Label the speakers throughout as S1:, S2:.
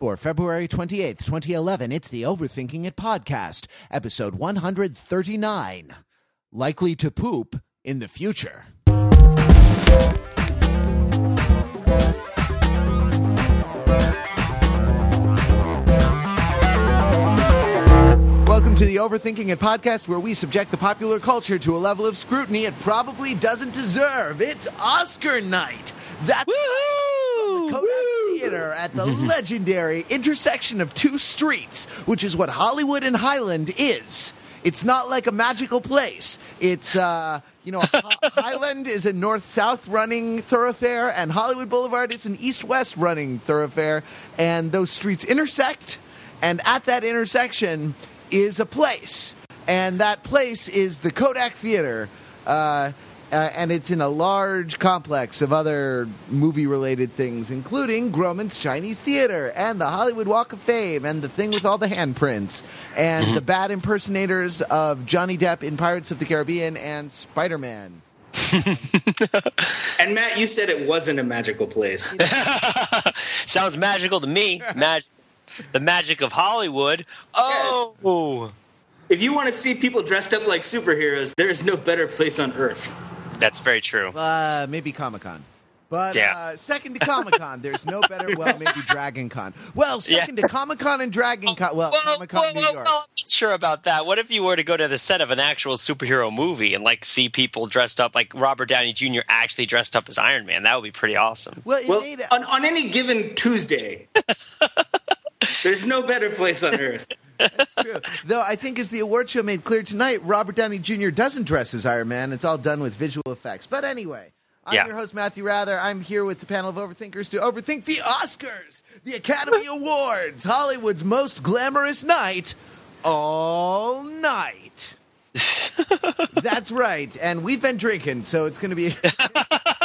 S1: For February 28th, 2011, it's the Overthinking It podcast, episode 139. Likely to poop in the future. Welcome to the Overthinking It podcast, where we subject the popular culture to a level of scrutiny it probably doesn't deserve. It's Oscar night. That's
S2: Woohoo!
S1: Theater at the legendary intersection of two streets, which is what Hollywood and Highland is. It's not like a magical place. It's, uh, you know, Highland is a north south running thoroughfare, and Hollywood Boulevard is an east west running thoroughfare, and those streets intersect, and at that intersection is a place, and that place is the Kodak Theater. Uh, uh, and it's in a large complex of other movie related things, including Grauman's Chinese Theater and the Hollywood Walk of Fame and the thing with all the handprints and the bad impersonators of Johnny Depp in Pirates of the Caribbean and Spider Man.
S3: And Matt, you said it wasn't a magical place.
S2: Sounds magical to me. Mag- the magic of Hollywood. Oh,
S3: if you want to see people dressed up like superheroes, there is no better place on earth.
S2: That's very true.
S1: Uh, maybe Comic Con. But
S2: Yeah.
S1: uh, second to Comic Con, there's no better. Well, maybe Dragon Con. Well, second to Comic Con and Dragon Con. Well, Comic Con New
S2: whoa,
S1: York.
S2: whoa, I'm not sure about that. What if you were to go to the set of an actual superhero movie and like see people dressed up like Robert Downey Jr. actually dressed up as Iron Man? That would be pretty awesome.
S1: Well,
S3: Well,
S1: made
S3: on, on any given Tuesday, there's no better place on earth.
S1: That's true. Though I think, as the award show made clear tonight, Robert Downey Jr. doesn't dress as Iron Man. It's all done with visual effects. But anyway, I'm
S2: Yeah.
S1: your host, Matthew Wrather. I'm here with the panel of overthinkers to overthink the Oscars, the Academy Awards, Hollywood's most glamorous night, all night. That's right. And we've been drinking, so it's going to be.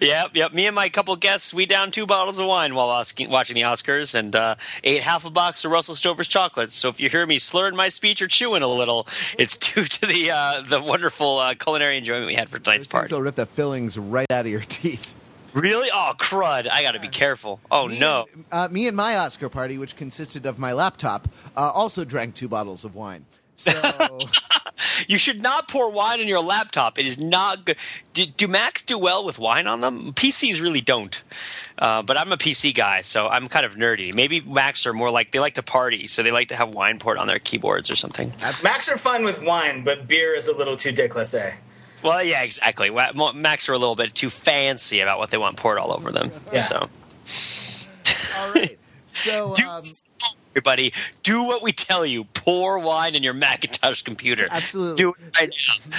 S2: Yep, yep. Me and my couple guests, we downed two bottles of wine while watching the Oscars and uh, ate half a box of Russell Stover's chocolates. So if you hear me slurring my speech or chewing a little, it's due to the uh, the wonderful uh, culinary enjoyment we had for tonight's party.
S1: will rip the fillings right out of your teeth.
S2: Really? Oh, crud! I got to be careful. Oh
S1: Me
S2: no.
S1: and- uh, me and my Oscar party, which consisted of my laptop, uh, also drank two bottles of wine. So.
S2: You should not pour wine on your laptop. It is not good. Do, do Macs do well with wine on them? PCs really don't. Uh, but I'm a PC guy, so I'm kind of nerdy. Maybe Macs are more like they like to party, so they like to have wine poured on their keyboards or something.
S3: Macs are fine with wine, but beer is a little too déclassé.
S2: Well, yeah, exactly. Wa- Macs are a little bit too fancy about what they want poured all over them.
S3: Yeah.
S2: So,
S1: All right. So,
S2: do,
S1: um,
S2: everybody, do what we tell you. Pour wine in your Macintosh computer.
S1: Absolutely.
S2: Do it right now.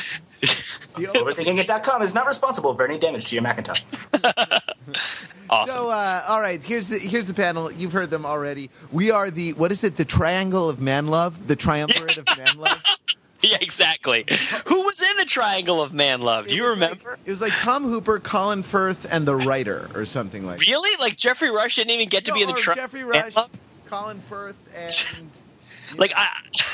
S1: the over-
S3: Overthinkingit.com is not responsible for any damage to your Macintosh.
S2: awesome.
S1: so, uh, all right. Here's the here's the panel. You've heard them already. We are the what is it? The triangle of man love. The triumvirate of man love.
S2: yeah, exactly. Who was in the Triangle of Man Love? Do you
S1: It was like-
S2: remember?
S1: it was like Tom Hooper, Colin Firth, and the writer, or something like. That.
S2: Really? Like Geoffrey Rush didn't even get to
S1: No,
S2: be in the Triangle
S1: Geoffrey
S2: of Man
S1: Rush,
S2: Love?
S1: Colin Firth, and
S2: Like I.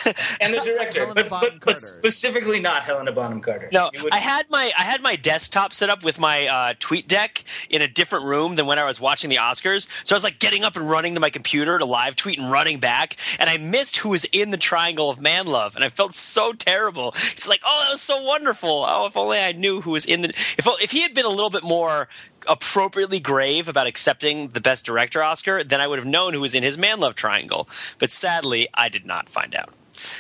S3: and the director, but, but, but specifically not Helena Bonham Carter.
S2: No,
S3: would-
S2: I had my I had my desktop set up with my uh, TweetDeck in a different room than when I was watching the Oscars. So I was like getting up and running to my computer to live tweet and running back, and I missed who was in the Triangle of Man Love, and I felt so terrible. It's like, oh, that was so wonderful. Oh, if only I knew who was in the. If if he had been a little bit more appropriately grave about accepting the Best Director Oscar, then I would have known who was in his Man Love Triangle. But sadly, I did not find out.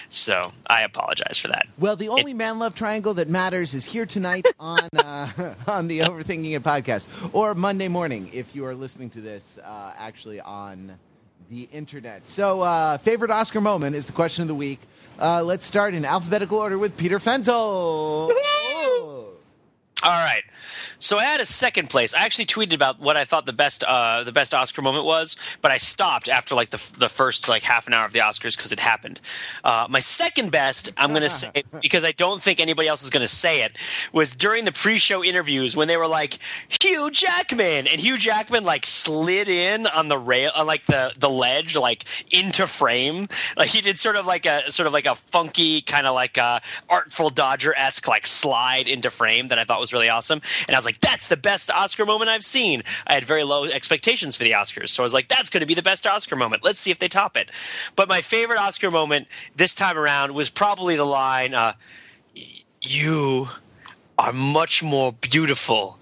S2: So I apologize for that.
S1: Well, the only man love triangle that matters is here tonight on uh, on the Overthinking It podcast, or Monday morning if you are listening to this uh, actually on the internet. So, uh, favorite Oscar moment is the question of the week. Uh, let's start in alphabetical order with Peter Fenzel.
S2: All right. So I had a second place. I actually tweeted about what I thought the best uh, the best Oscar moment was, but I stopped after like the the first like half an hour of the Oscars because it happened. Uh, my second best, I'm going to say because I don't think anybody else is going to say it, was during the pre-show interviews when they were like Hugh Jackman and Hugh Jackman like slid in on the rail on like the the ledge like into frame. Like he did sort of like a sort of like a funky kind of like a artful Dodger esque like slide into frame that I thought was really awesome. And I was like. Like, that's the best Oscar moment I've seen. I had very low expectations for the Oscars, so I was like, that's going to be the best Oscar moment. Let's see if they top it. But my favorite Oscar moment this time around was probably the line, uh, "You are much more beautiful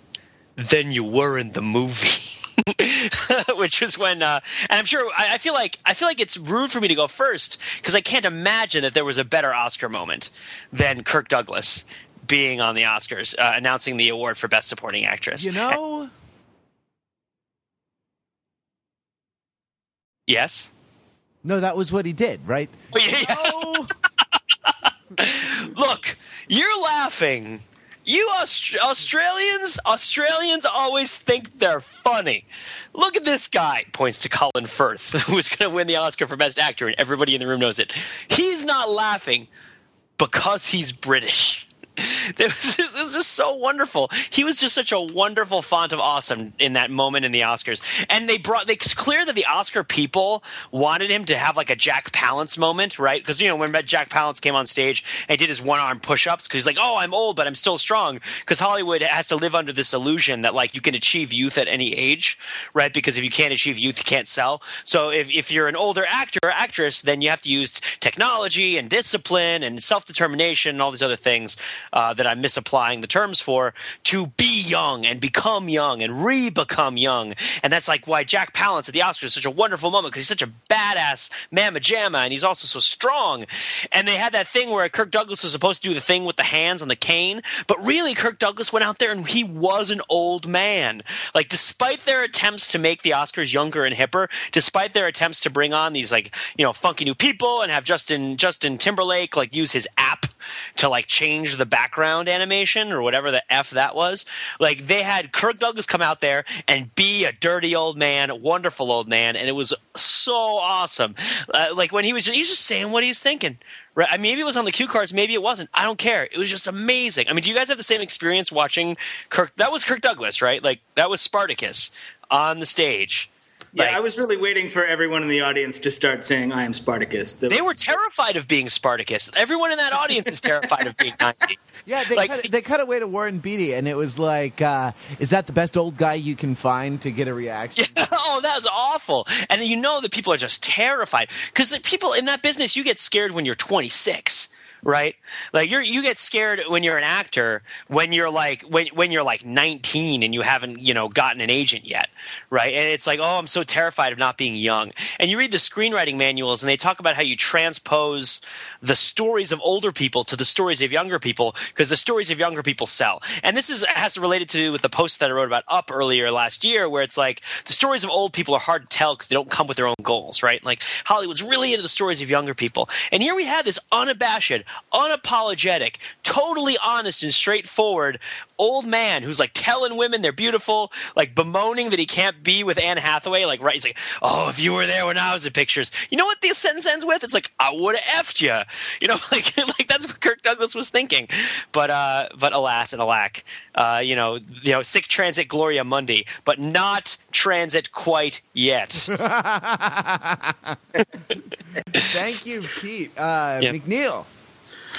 S2: than you were in the movie." which was when uh, and i'm sure I, I, feel like i feel like it's rude for me to go first because i can't imagine that there was a better oscar moment than kirk douglas being on the oscars uh, announcing the award for best supporting actress
S1: You know,
S2: And- yes
S1: no, that was what he did, right?
S2: Oh, yeah, yeah.
S1: Oh,
S2: Look, you're laughing. You Aust- Australians, Australians always think they're funny. Look at this guy. Points to Colin Firth, who was going to win the Oscar for Best Actor, and everybody in the room knows it. He's not laughing because he's British. It was, just, it was just so wonderful. He was just such a wonderful font of awesome in that moment in the Oscars. And they brought, they, it's clear that the Oscar people wanted him to have like a Jack Palance moment, right? Because, you know, when Jack Palance came on stage and did his one arm push ups, because he's like, oh, I'm old, but I'm still strong. Because Hollywood has to live under this illusion that like you can achieve youth at any age, right? Because if you can't achieve youth, you can't sell. So if, if you're an older actor or actress, then you have to use technology and discipline and self determination and all these other things uh, that I'm misapplying the terms for to be young and become young and re become young. And that's like why Jack Palance at the Oscars is such a wonderful moment because he's such a badass mamma jamma and he's also so strong. And they had that thing where Kirk Douglas was supposed to do the thing with the hands on the cane, but really Kirk Douglas went out there and he was an old man. Like, despite their attempts to make the Oscars younger and hipper, despite their attempts to bring on these like you know funky new people and have Justin Justin Timberlake like use his app to like change the background animation or whatever the f that was. Like they had Kirk Douglas come out there and be a dirty old man, a wonderful old man, and it was so awesome. Uh, like when he was was just saying what he was thinking. Right? Maybe it was on the cue cards, maybe it wasn't. I don't care. It was just amazing. I mean, do you guys have the same experience watching Kirk? That was Kirk Douglas, right? Like that was Spartacus on the stage.
S3: Yeah,
S2: Like-
S3: I was really waiting for everyone in the audience to start saying, "I am Spartacus." That
S2: They
S3: was-
S2: were terrified of being Spartacus. Everyone in that audience is terrified of being 90.
S1: yeah, they
S2: Like-
S1: cut, they cut away to Warren Beatty, and it was like, uh, is that the best old guy you can find to get a reaction?
S2: oh, that was awful. And you know that people are just terrified because the people in that business, you get scared when you're 26. Right, like you're you get scared when you're an actor when you're like when when you're like 19 and you haven't you know gotten an agent yet, right? And it's like oh I'm so terrified of not being young. And you read the screenwriting manuals and they talk about how you transpose the stories of older people to the stories of younger people because the stories of younger people sell. And this is has related to do with the post that I wrote about Up earlier last year, where it's like the stories of old people are hard to tell because they don't come with their own goals, right? Like Hollywood's really into the stories of younger people, and here we have this unabashed, unapologetic, totally honest and straightforward old man who's like telling women they're beautiful, like bemoaning that he can't be with Anne Hathaway. Like, right? He's like, "Oh, if you were there when I was in pictures, you know what this sentence ends with? It's like I would have effed you." You know, like like that's what Kirk Douglas was thinking. But uh, but alas and alack, uh, you know, you know, sic transit Gloria Mundi, but not transit quite yet.
S1: Thank you, Pete. Uh,
S2: Yeah.
S1: McNeil.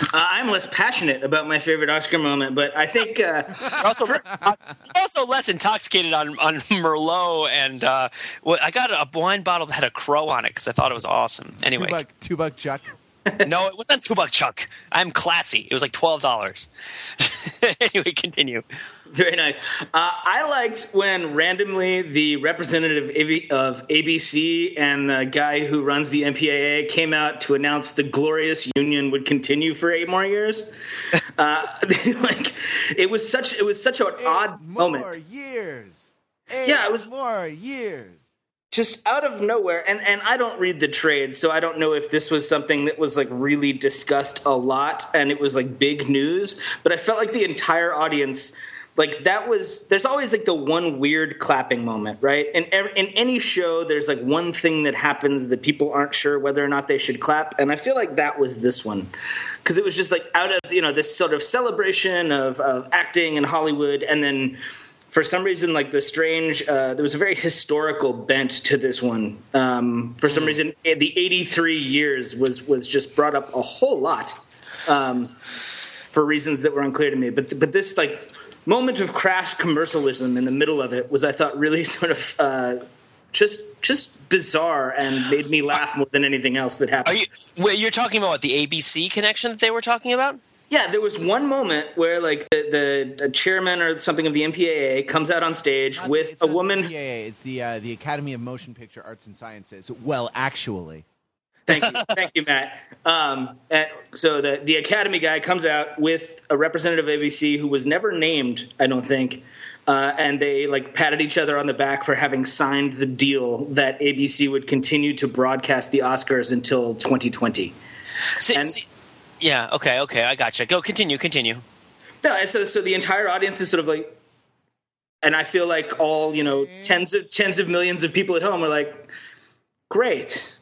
S3: Uh, I'm less passionate about my favorite Oscar moment, but I think uh,
S2: also, less, you're also less intoxicated on on Merlot, and uh, well, I got a wine bottle that had a crow on it because I thought it was awesome. Anyway,
S1: Two buck, two buck Chuck.
S2: No, it wasn't two buck chuck. I'm classy. It was like twelve dollars. anyway, continue.
S3: very nice. Uh, I liked when randomly the representative of ABC and the guy who runs the MPAA came out to announce the glorious union would continue for eight more years. Uh, like it was such it was such an odd
S1: Eight more
S3: moment.
S1: years. Eight
S3: Yeah, it was-
S1: more years.
S3: Just out of nowhere and and I don't read the trades so I don't know if this was something that was like really discussed a lot and it was like big news but I felt like the entire audience like that was there's always like the one weird clapping moment right? In ev- in any show there's like one thing that happens that people aren't sure whether or not they should clap and I feel like that was this one. Because it was just like out of you know this sort of celebration of, of acting in Hollywood and then for some reason, like the strange, uh, there was a very historical bent to this one. Um, for some reason, eh, the 83 years was was just brought up a whole lot um, for reasons that were unclear to me. But but this like moment of crass commercialism in the middle of it was, I thought, really sort of uh, just just bizarre and made me laugh more than anything else that happened.
S2: Are you? Well, you're talking about what, the ABC connection that they were talking about?
S3: Yeah, there was one moment where like the, the, the chairman or something of the MPAA comes out on stage
S1: Not-
S3: with
S1: it's
S3: a
S1: not the
S3: woman.
S1: MPAA, it's the uh, the Academy of Motion Picture Arts and Sciences. Well, actually,
S3: Thank you, thank you, Matt. Um, and so the the Academy guy comes out with a representative of ABC who was never named, I don't think, uh, and they like patted each other on the back for having signed the deal that ABC would continue to broadcast the Oscars until 2020.
S2: See-
S3: And-
S2: see- yeah. Okay. Okay. I gotcha. Go. Continue. Continue.
S3: No, and so so the entire audience is sort of like, and I feel like all you know tens of tens of millions of people at home are like, great,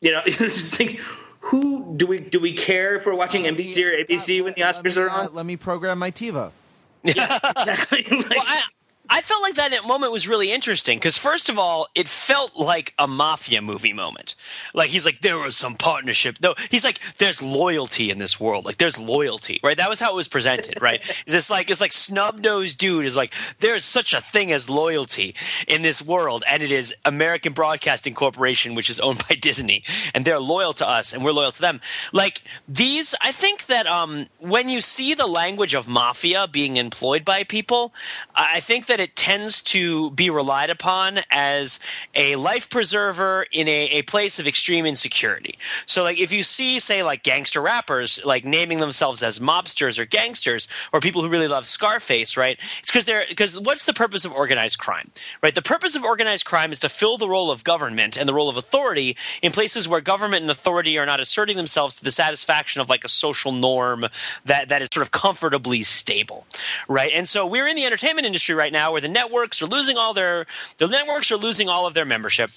S3: you know, just think. Who do we do we care if we're watching NBC or ABC when the Oscars
S1: let me,
S3: are
S1: uh,
S3: on?
S1: let me program my TiVo.
S3: Yeah, exactly. Like,
S2: Well, I, I felt like that moment was really interesting because, first of all, it felt like a mafia movie moment. Like he's like, there was some partnership. No, he's like, there's loyalty in this world. Like there's loyalty, right? That was how it was presented, right? It's like it's like snub nosed dude is like, there's such a thing as loyalty in this world, and it is American Broadcasting Corporation, which is owned by Disney, and they're loyal to us, and we're loyal to them. Like these, I think that um, when you see the language of mafia being employed by people, I I think that it tends to be relied upon as a life preserver in a, a place of extreme insecurity. So, like, if you see, say, like gangster rappers, like naming themselves as mobsters or gangsters, or people who really love Scarface, right? It's because they're because what's the purpose of organized crime, right? The purpose of organized crime is to fill the role of government and the role of authority in places where government and authority are not asserting themselves to the satisfaction of like a social norm that that is sort of comfortably stable, right? And so we're in the entertainment industry right now where the networks are losing all their the networks are losing all of their membership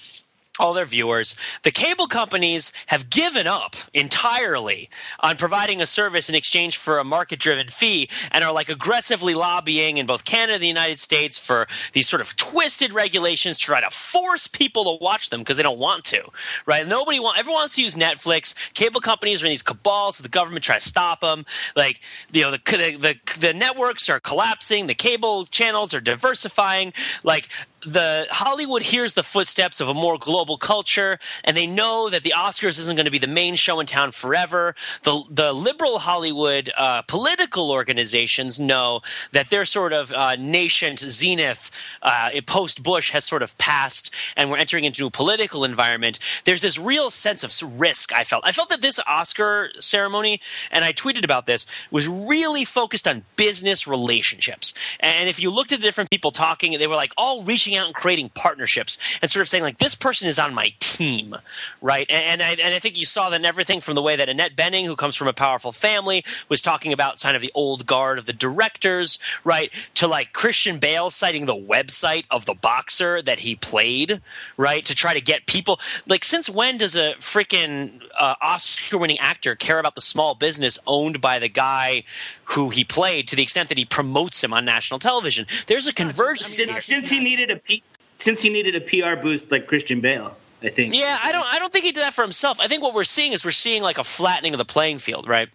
S2: all their viewers. The cable companies have given up entirely on providing a service in exchange for a market driven fee and are like aggressively lobbying in both Canada and the United States for these sort of twisted regulations to try to force people to watch them because they don't want to. Right? Nobody want everyone wants to use Netflix. Cable companies are in these cabals with the government trying to stop them. Like, you know, the the the, the networks are collapsing, the cable channels are diversifying. Like the Hollywood hears the footsteps of a more global culture, and they know that the Oscars isn't going to be the main show in town forever. The the liberal Hollywood uh, political organizations know that their sort of uh, nation's zenith uh, post Bush has sort of passed, and we're entering into a political environment. There's this real sense of risk. I felt. I felt that this Oscar ceremony, and I tweeted about this, was really focused on business relationships. And if you looked at the different people talking, they were like all reaching out and creating partnerships and sort of saying like this person is on my team, right? And, and I and I think you saw that in everything from the way that Annette Bening, who comes from a powerful family, was talking about kind of the old guard of the directors, right? To like Christian Bale citing the website of the boxer that he played, right? To try to get people like since when does a freaking uh, Oscar-winning actor care about the small business owned by the guy who he played to the extent that he promotes him on national television? There's a convergence.
S3: since, since he needed a P, since he needed a PR boost like Christian Bale, I think.
S2: Yeah, I don't. I don't think he did that for himself. I think what we're seeing is we're seeing like a flattening of the playing field, right?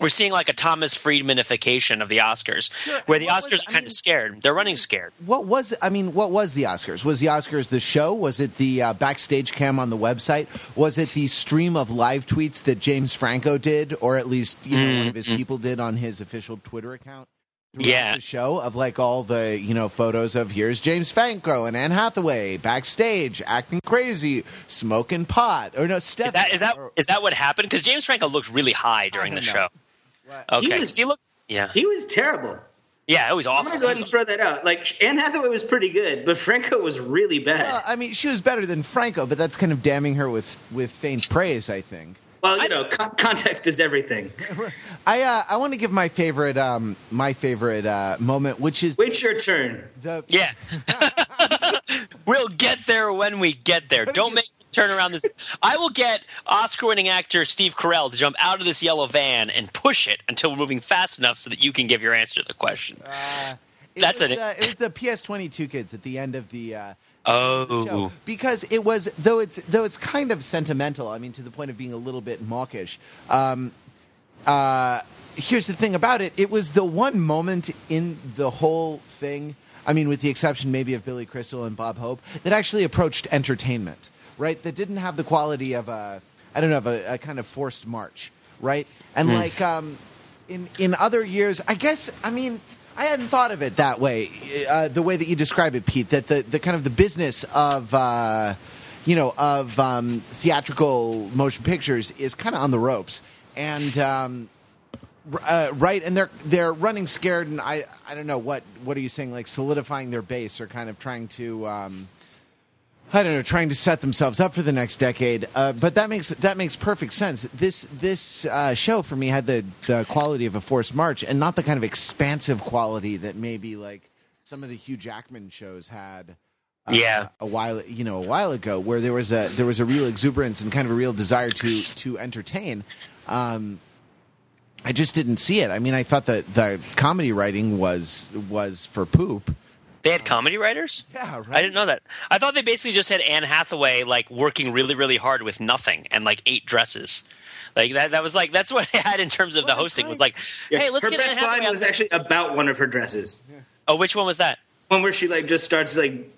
S2: We're seeing like a Thomas Friedmanification of the Oscars, where the Oscars
S1: was-
S2: are
S1: I
S2: kind
S1: mean-
S2: of scared. They're running scared.
S1: What was I mean? What was the Oscars? Was the Oscars the show? Was it the uh, backstage cam on the website? Was it the stream of live tweets that James Franco did, or at least you know one of his people did on his official Twitter account? throughout
S2: Yeah.
S1: the show of like all the you know photos of here's James Franco and Anne Hathaway backstage acting crazy, smoking pot, or no, Steph.
S2: Is that is that is that what happened? Because James Franco looked really high during the
S1: know.
S2: show.
S1: What?
S2: Okay,
S3: He
S2: he,
S3: was-
S2: he looked. Yeah,
S3: He was terrible.
S2: yeah, it was
S3: awesome.
S2: I'm
S3: gonna go ahead and throw that out. Like Anne Hathaway was pretty good, but Franco was really bad.
S1: Well, I mean, she was better than Franco, but that's kind of damning her with with faint praise. I think.
S3: well, you know, con- context is everything.
S1: I uh, I want to give my favorite um my favorite uh, moment, which is
S3: Wait your turn.
S1: the
S2: Yeah, we'll get there when we get there. Don't make me turn around this. I will get Oscar-winning actor Steve Carell to jump out of this yellow van and push it until we're moving fast enough so that you can give your answer to the question.
S1: it
S2: That's
S1: was
S2: it.
S1: The, it was the PS22 kids at the end of the. Uh,
S2: Oh,
S1: show because it was though it's though it's kind of sentimental. I mean, to the point of being a little bit mawkish. Um, uh, here's the thing about it: it was the one moment in the whole thing. I mean, with the exception maybe of Billy Crystal and Bob Hope, that actually approached entertainment, right? That didn't have the quality of a, I don't know, of a, a kind of forced march, right? And like um, in in other years, I guess, I mean. I hadn't thought of it that way, uh, the way that you describe it, Pete. That the, the kind of the business of uh, you know of um, theatrical motion pictures is kind of on the ropes, and um, uh, right, and they're they're running scared, and I I don't know what what are you saying like solidifying their base or kind of trying to. Um, I don't know, trying to set themselves up for the next decade. Uh, but that makes that makes perfect sense. This this uh, show for me had the the quality of a forced march, and not the kind of expansive quality that maybe like some of the Hugh Jackman shows had. Uh,
S2: Yeah.
S1: a while you know a while ago, where there was a there was a real exuberance and kind of a real desire to to entertain. Um, I just didn't see it. I mean, I thought that the comedy writing was was for poop.
S2: They had comedy writers.
S1: Yeah, right.
S2: I didn't know that. I thought they basically just had Anne Hathaway like working really, really hard with nothing and like eight dresses. Like that. That was like that's what I had in terms of the
S1: Well,
S2: hosting. Was
S1: kind-
S2: like, hey, let's
S3: her
S2: get Anne
S3: best
S2: Hathaway
S3: line
S2: out
S3: was actually about one of her dresses.
S2: Oh, which one was that?
S3: One where she like just starts like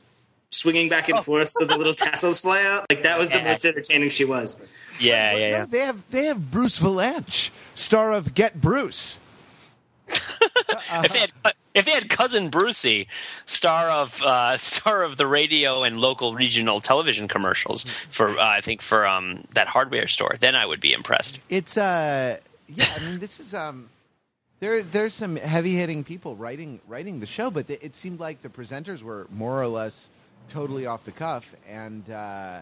S3: swinging back and oh. forth so the little tassels fly out. Like that was the most entertaining she was.
S2: Yeah, yeah, yeah.
S1: they have they have Bruce Vilanch, star of Get Bruce.
S2: If they had if they had cousin Brucey, star of uh, star of the radio and local regional television commercials for uh, I think for um, that hardware store, then I would be impressed.
S1: It's uh yeah, I mean this is um there there's some heavy hitting people writing writing the show, but it seemed like the presenters were more or less totally off the cuff, and uh,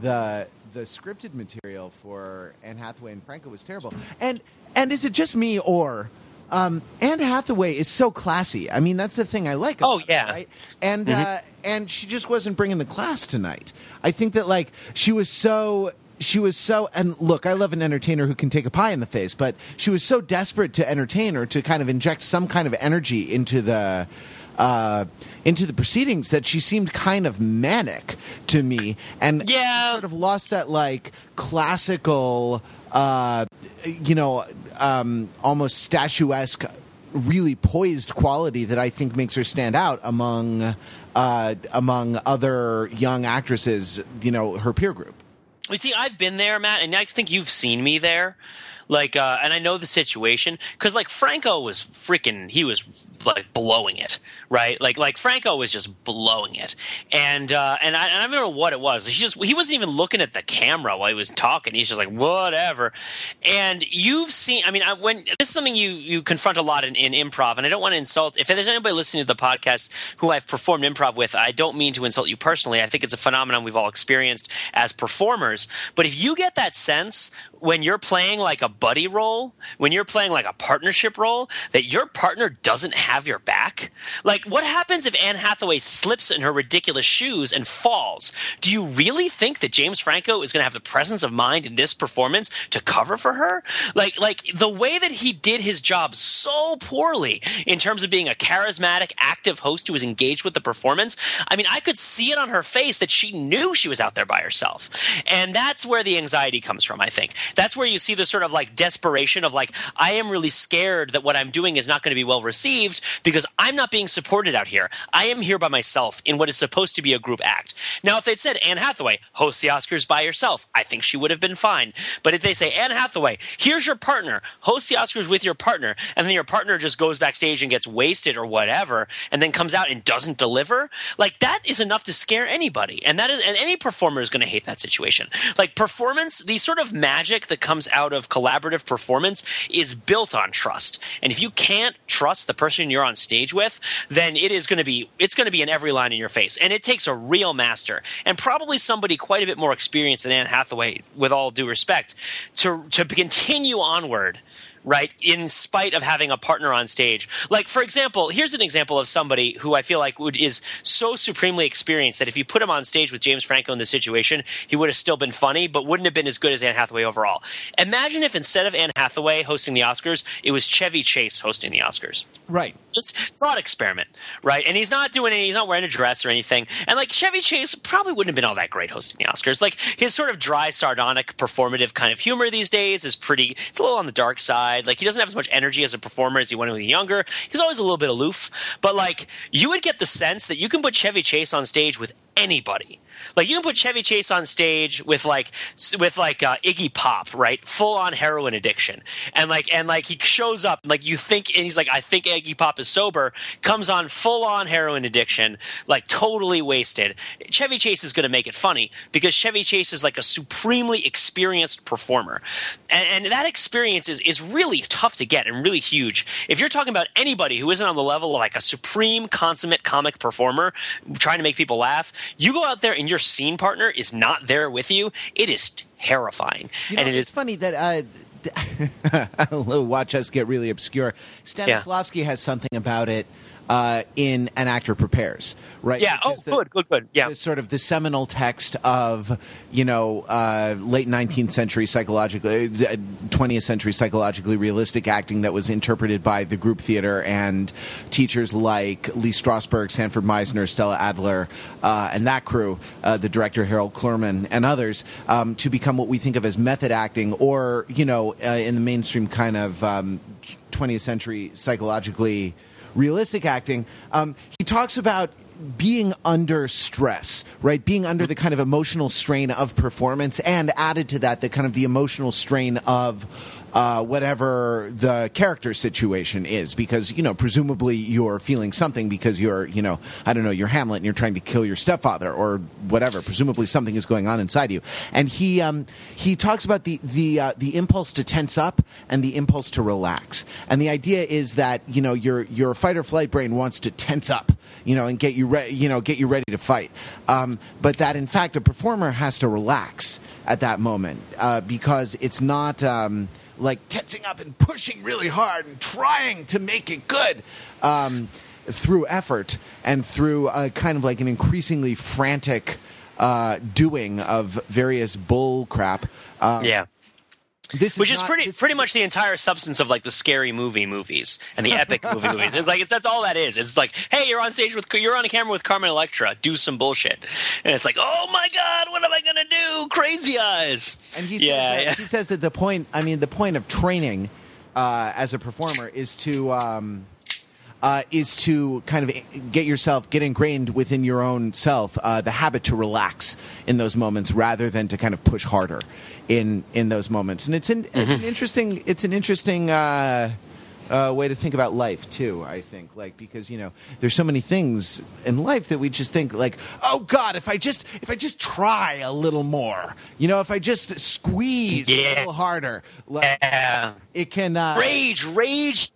S1: the the scripted material for Anne Hathaway and Franco was terrible. And and is it just me or um, Anne Hathaway is so classy. I mean, that's the thing I like.
S2: Oh, yeah.
S1: her, right? And uh, and she just wasn't bringing the class tonight. I think that like she was so she was so and look, I love an entertainer who can take a pie in the face, but she was so desperate to entertain her to kind of inject some kind of energy into the uh, into the proceedings that she seemed kind of manic to me, and
S2: Yeah.
S1: sort of lost that like classical, uh, you know, um, almost statuesque, really poised quality that I think makes her stand out among uh, among other young actresses. You know, her peer group.
S2: You see, I've been there, Matt, and I think you've seen me there. Like, uh, and I know the situation because, like, Franco was freaking. He was like blowing it, right? Like, like Franco was just blowing it, and uh, and I, and I know what it was. He just he wasn't even looking at the camera while he was talking. He's just like whatever. And you've seen. I mean, I, when this is something you you confront a lot in, in improv, and I don't want to insult. If there's anybody listening to the podcast who I've performed improv with, I don't mean to insult you personally. I think it's a phenomenon we've all experienced as performers. But if you get that sense when you're playing like a buddy role, when you're playing like a partnership role, that your partner doesn't have your back, like what happens if Anne Hathaway slips in her ridiculous shoes and falls? Do you really think that James Franco is going to have the presence of mind in this performance to cover for her? Like, like the way that he did his job so poorly in terms of being a charismatic, active host who was engaged with the performance. I mean, I could see it on her face that she knew she was out there by herself. And that's where the anxiety comes from, I think. That's where you see the sort of like desperation of like, I am really scared that what I'm doing is not going to be well received because I'm not being supported out here. I am here by myself in what is supposed to be a group act. Now, if they'd said Anne Hathaway, host the Oscars by yourself, I think she would have been fine. But if they say, Anne Hathaway, here's your partner, host the Oscars with your partner, and then your partner just goes backstage and gets wasted or whatever, and then comes out and doesn't deliver, like that is enough to scare anybody. And that is, and any performer is going to hate that situation. Like performance, the sort of magic that comes out of collaborative performance is built on trust. And if you can't trust the person you're on stage with, then it is going to be it's going to be in every line in your face. And it takes a real master and probably somebody quite a bit more experienced than Anne Hathaway, with all due respect, to to continue onward right in spite of having a partner on stage like for example here's an example of somebody who i feel like would is so supremely experienced that if you put him on stage with james franco in this situation he would have still been funny but wouldn't have been as good as anne hathaway overall imagine if instead of anne hathaway hosting the oscars it was chevy chase hosting the oscars
S1: Right.
S2: just thought experiment, right? And he's not doing any, he's not wearing a dress or anything. And like Chevy Chase probably wouldn't have been all that great hosting the Oscars. Like his sort of dry, sardonic, performative kind of humor these days is pretty, it's a little on the dark side. Side. Like he doesn't have as much energy as a performer as he when he was younger. He's always a little bit aloof, but like you would get the sense that you can put Chevy Chase on stage with anybody. Like you can put Chevy Chase on stage with like with like uh, Iggy Pop, right? Full on heroin addiction, and like and like he shows up, like you think, and he's like, I think Iggy Pop is sober. Comes on full on heroin addiction, like totally wasted. Chevy Chase is going to make it funny because Chevy Chase is like a supremely experienced performer, and, and that experience is is really tough to get and really huge. If you're talking about anybody who isn't on the level of like a supreme consummate comic performer trying to make people laugh, you go out there and your scene partner is not there with you. It is terrifying,
S1: You know,
S2: and it
S1: it's
S2: is
S1: funny that uh, watch us get really obscure. Stanislavski has something about it uh, in An Actor Prepares, right?
S2: yeah.
S1: Which
S2: Oh,
S1: the-
S2: good, good, good. Yeah.
S1: sort of the seminal text of you know uh, late 19th century psychologically 20th century psychologically realistic acting that was interpreted by the group theater and teachers like Lee Strasberg, Sanford Meisner, Stella Adler, uh, and that crew, uh, the director Harold Clurman and others, um, to become what we think of as method acting, or you know, uh, in the mainstream kind of um, 20th century psychologically realistic acting, um, he talks about being under stress, right? Being under the kind of emotional strain of performance, and added to that, the kind of the emotional strain of uh, whatever the character situation is, because you know, presumably you're feeling something because you're, you know, I don't know, you're Hamlet and you're trying to kill your stepfather or whatever. Presumably something is going on inside you, and he um, he talks about the the uh, the impulse to tense up and the impulse to relax, and the idea is that you know your your fight or flight brain wants to tense up, you know, and get you ready, you know, get you ready to fight, um, but that in fact a performer has to relax at that moment uh, because it's not. Um, like tensing up and pushing really hard and trying to make it good um, through effort and through a kind of like an increasingly frantic uh, doing of various bull crap. Uh,
S2: yeah.
S1: This
S2: Which is
S1: not-
S2: pretty
S1: this-
S2: pretty much the entire substance of like the scary movie movies and the epic movie movies. It's like it's that's all that is. It's like, hey, you're on stage with you're on a camera with Carmen Electra, do some bullshit, and it's like, oh my god, what am I gonna do? Crazy eyes.
S1: And he
S2: yeah,
S1: says that,
S2: yeah.
S1: he says that the point. I mean, the point of training uh, as a performer is to. Um, uh, is to kind of get yourself get ingrained within your own self uh, the habit to relax in those moments rather than to kind of push harder in in those moments and it's an it's
S2: Mm-hmm.
S1: an interesting it's an interesting uh, uh, way to think about life too. I think, like because you know, there's so many things in life that we just think like, oh God, if I just if I just try a little more, you know, if I just squeeze a little harder, like,
S2: Yeah.
S1: it can uh,
S2: Rage, rage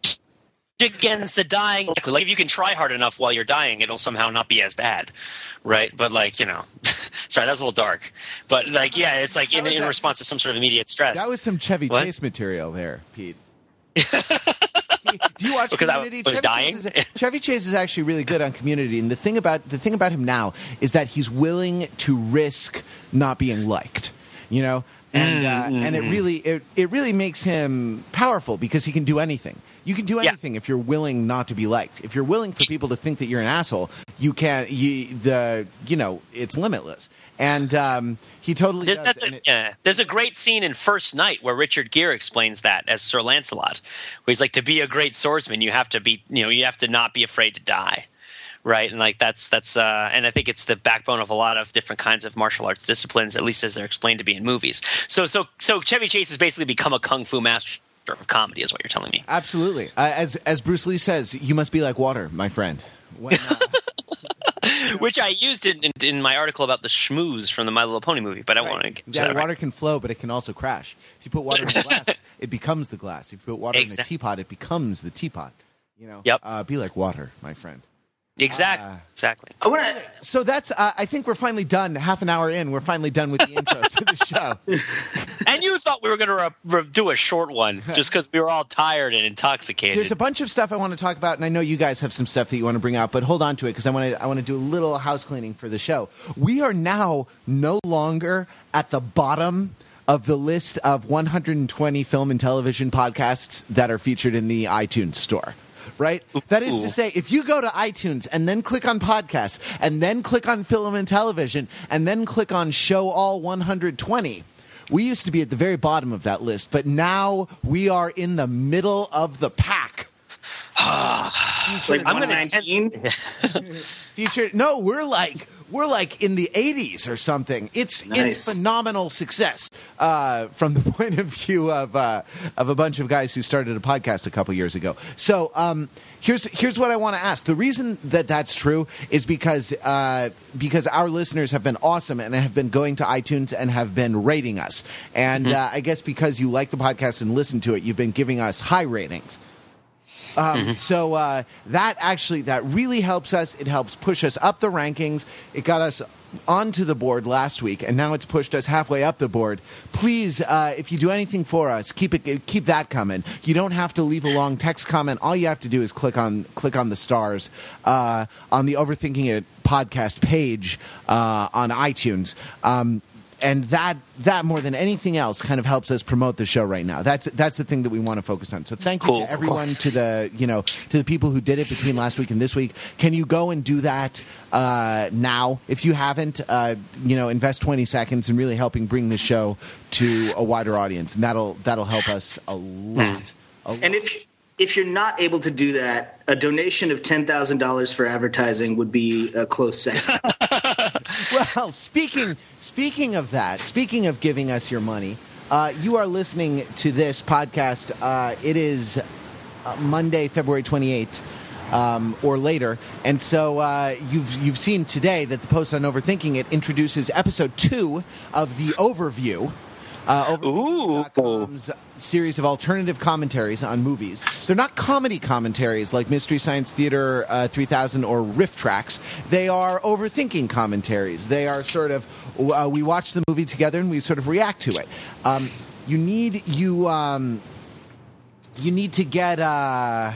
S2: against the dying. Like if you can try hard enough while you're dying, it'll somehow not be as bad, right? But like you know, sorry, that's a little dark. But like yeah, it's like in, in
S1: that?
S2: response to some sort of immediate stress.
S1: That was some Chevy
S2: What?
S1: Chase material there, Pete. Do you watch
S2: Because I
S1: Community?
S2: was
S1: Chevy
S2: dying?
S1: Chase, is, Chevy Chase is actually really good on Community, and the thing about the thing about him now is that he's willing to risk not being liked. You know, and uh, and it really it, it really makes him powerful because he can do anything. You can do
S2: Yeah.
S1: anything if you're willing not to be liked. If you're willing for people to think that you're an asshole, you can. You the you know it's limitless. And um, he totally
S2: There's,
S1: does.
S2: a,
S1: it-
S2: yeah. There's a great scene in First Knight where Richard Gere explains that as Sir Lancelot, where he's like, to be a great swordsman, you have to be, you know, you have to not be afraid to die, right? And like that's that's, uh, and I think it's the backbone of a lot of different kinds of martial arts disciplines, at least as they're explained to be in movies. So so so Chevy Chase has basically become a kung fu master of comedy, is what you're telling me.
S1: Absolutely. Uh, as as Bruce Lee says, you must be like water, my friend. When,
S2: Which I used in, in, in my article about the schmooze from the My Little Pony movie, but I won't get to
S1: yeah,
S2: that right
S1: water can flow, but it can also crash. If you put water in a glass, it becomes the glass. If you put water in a
S2: Exact-
S1: teapot, it becomes the teapot. You know.
S2: Yep.
S1: Uh, be like water, my friend.
S2: Exactly.
S1: Ah.
S2: exactly.
S3: I want to.
S1: So that's. Uh, I think we're finally done. Half an hour in, we're finally done with the intro to the show.
S2: And you thought we were going to re- re- do a short one just because we were all tired and intoxicated.
S1: There's a bunch of stuff I want to talk about, and I know you guys have some stuff that you want to bring out. But hold on to it because I want to. I want to do a little house cleaning for the show. We are now no longer at the bottom of the list of 120 film and television podcasts that are featured in the iTunes store. Right? That is to say, if you go to iTunes and then click on podcasts and then click on film and television and then click on show all 120, we used to be at the very bottom of that list, but now we are in the middle of the pack.
S3: like
S2: I'm gonna
S3: 119.
S1: Future, no, we're like we're like in the 80s or something. It's it's phenomenal success uh, from the point of view of uh, of a bunch of guys who started a podcast a couple years ago. So um, here's here's what I want to ask. The reason that that's true is because uh, because our listeners have been awesome and have been going to iTunes and have been rating us. And uh, I guess because you like the podcast and listen to it, you've been giving us high ratings. Um, So uh, that actually that really helps us. It helps push us up the rankings. It got us onto the board last week, and now it's pushed us halfway up the board. Please, uh, if you do anything for us, keep it keep that coming. You don't have to leave a long text comment. All you have to do is click on click on the stars uh, on the Overthinking It podcast page uh, on iTunes. Um, and that that more than anything else kind of helps us promote the show right now. That's that's the thing that we want to focus on. So thank you
S2: Cool,
S1: to everyone, to the you know to the people who did it between last week and this week. Can you go and do that uh, now? If you haven't, uh, you know, invest twenty seconds in really helping bring the show to a wider audience, and that'll that'll help us a lot. A lot.
S3: And if if you're not able to do that, a donation of ten thousand dollars for advertising would be a close second.
S1: Well, speaking speaking of that, speaking of giving us your money, uh, you are listening to this podcast. Uh, it is uh, Monday, February twenty eighth. Um, or later, and so uh, you've you've seen today that the post on overthinking it introduces episode two of the overview. Uh, Overthinking.com's series of alternative commentaries on movies. They're not comedy commentaries like Mystery Science Theater uh, 3000 or RiffTrax. They are overthinking commentaries. They are sort of, uh, we watch the movie together and we sort of react to it. Um, you need, you, um, you need to get, uh,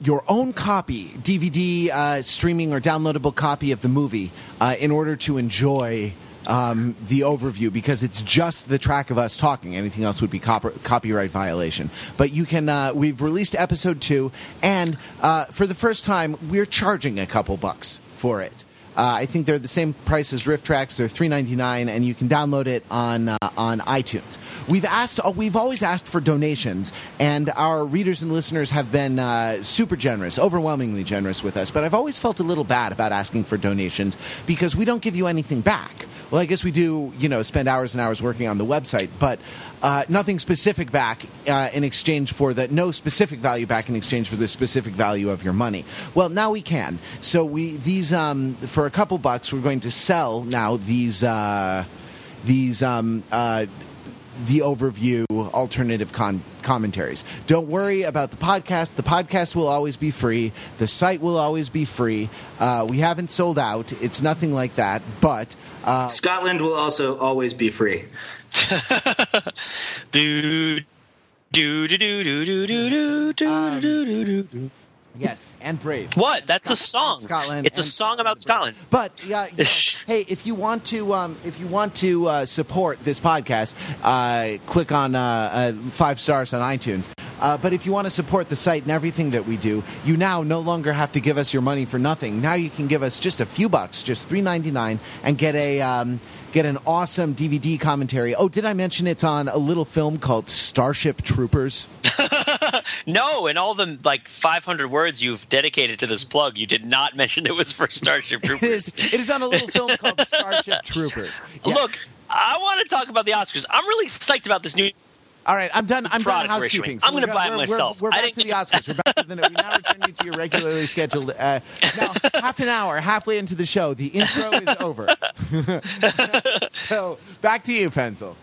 S1: your own copy, DVD, uh, streaming, or downloadable copy of the movie uh, in order to enjoy um, the overview because it's just the track of us talking. Anything else would be copy- copyright violation. But you can, uh, we've released episode two, and uh, for the first time, we're charging a couple bucks for it. Uh, I think they're the same price as RiffTrax. They're three ninety nine, and you can download it on uh, on iTunes. We've asked, oh, we've always asked for donations, and our readers and listeners have been uh, super generous, overwhelmingly generous with us. But I've always felt a little bad about asking for donations because we don't give you anything back. Well, I guess we do, you know, spend hours and hours working on the website, but uh, nothing specific back uh, in exchange for the no specific value back in exchange for the specific value of your money. Well, now we can. So we these um, for a couple bucks, we're going to sell now these uh, these um, uh, the overview alternative con- commentaries. Don't worry about the podcast. The podcast will always be free. The site will always be free. Uh, we haven't sold out. It's nothing like that. But uh,
S3: Scotland will also always be free.
S2: Do do do do do do do do
S1: Um,
S2: do do do do.
S1: Yes, and brave.
S2: What? That's a song.
S1: Scotland
S2: It's a song about Scotland.
S1: But yeah, you know, hey, if you want to, um, if you want to uh, support this podcast, uh, click on uh, uh, five stars on iTunes. Uh, but if you want to support the site and everything that we do, you now no longer have to give us your money for nothing. Now you can give us just a few bucks, just three ninety nine, and get a um, get an awesome DVD commentary. Oh, did I mention it's on a little film called Starship Troopers?
S2: No, in all the like 500 words you've dedicated to this plug, you did not mention it was for Starship Troopers.
S1: is. It is on a little film called Starship Troopers. Yes.
S2: Look, I want to talk about the Oscars. I'm really psyched about this new.
S1: All right, I'm done. I'm done housekeeping.
S2: issuing. I'm gonna
S1: go-
S2: buy it myself.
S1: We're, we're
S2: I
S1: back to the Oscars. We're back to the. We now return you to your regularly scheduled. Uh, now, half an hour, halfway into the show, the intro is over. so back to you, Fenzel.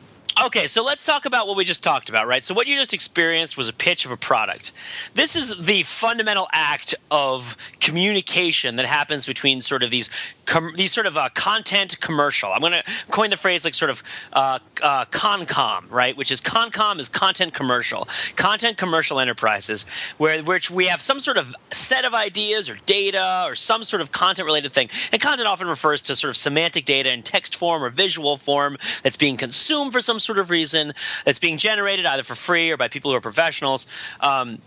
S2: Okay, so let's talk about what we just talked about, right? So what you just experienced was a pitch of a product. This is the fundamental act of communication that happens between sort of these com- these sort of uh, content commercial. I'm going to coin the phrase like sort of uh, uh, concom, right? Which is concom is content commercial, content commercial enterprises, where which we have some sort of set of ideas or data or some sort of content related thing. And content often refers to sort of semantic data in text form or visual form that's being consumed for some sort of reason, that's being generated either for free or by people who are professionals. Um,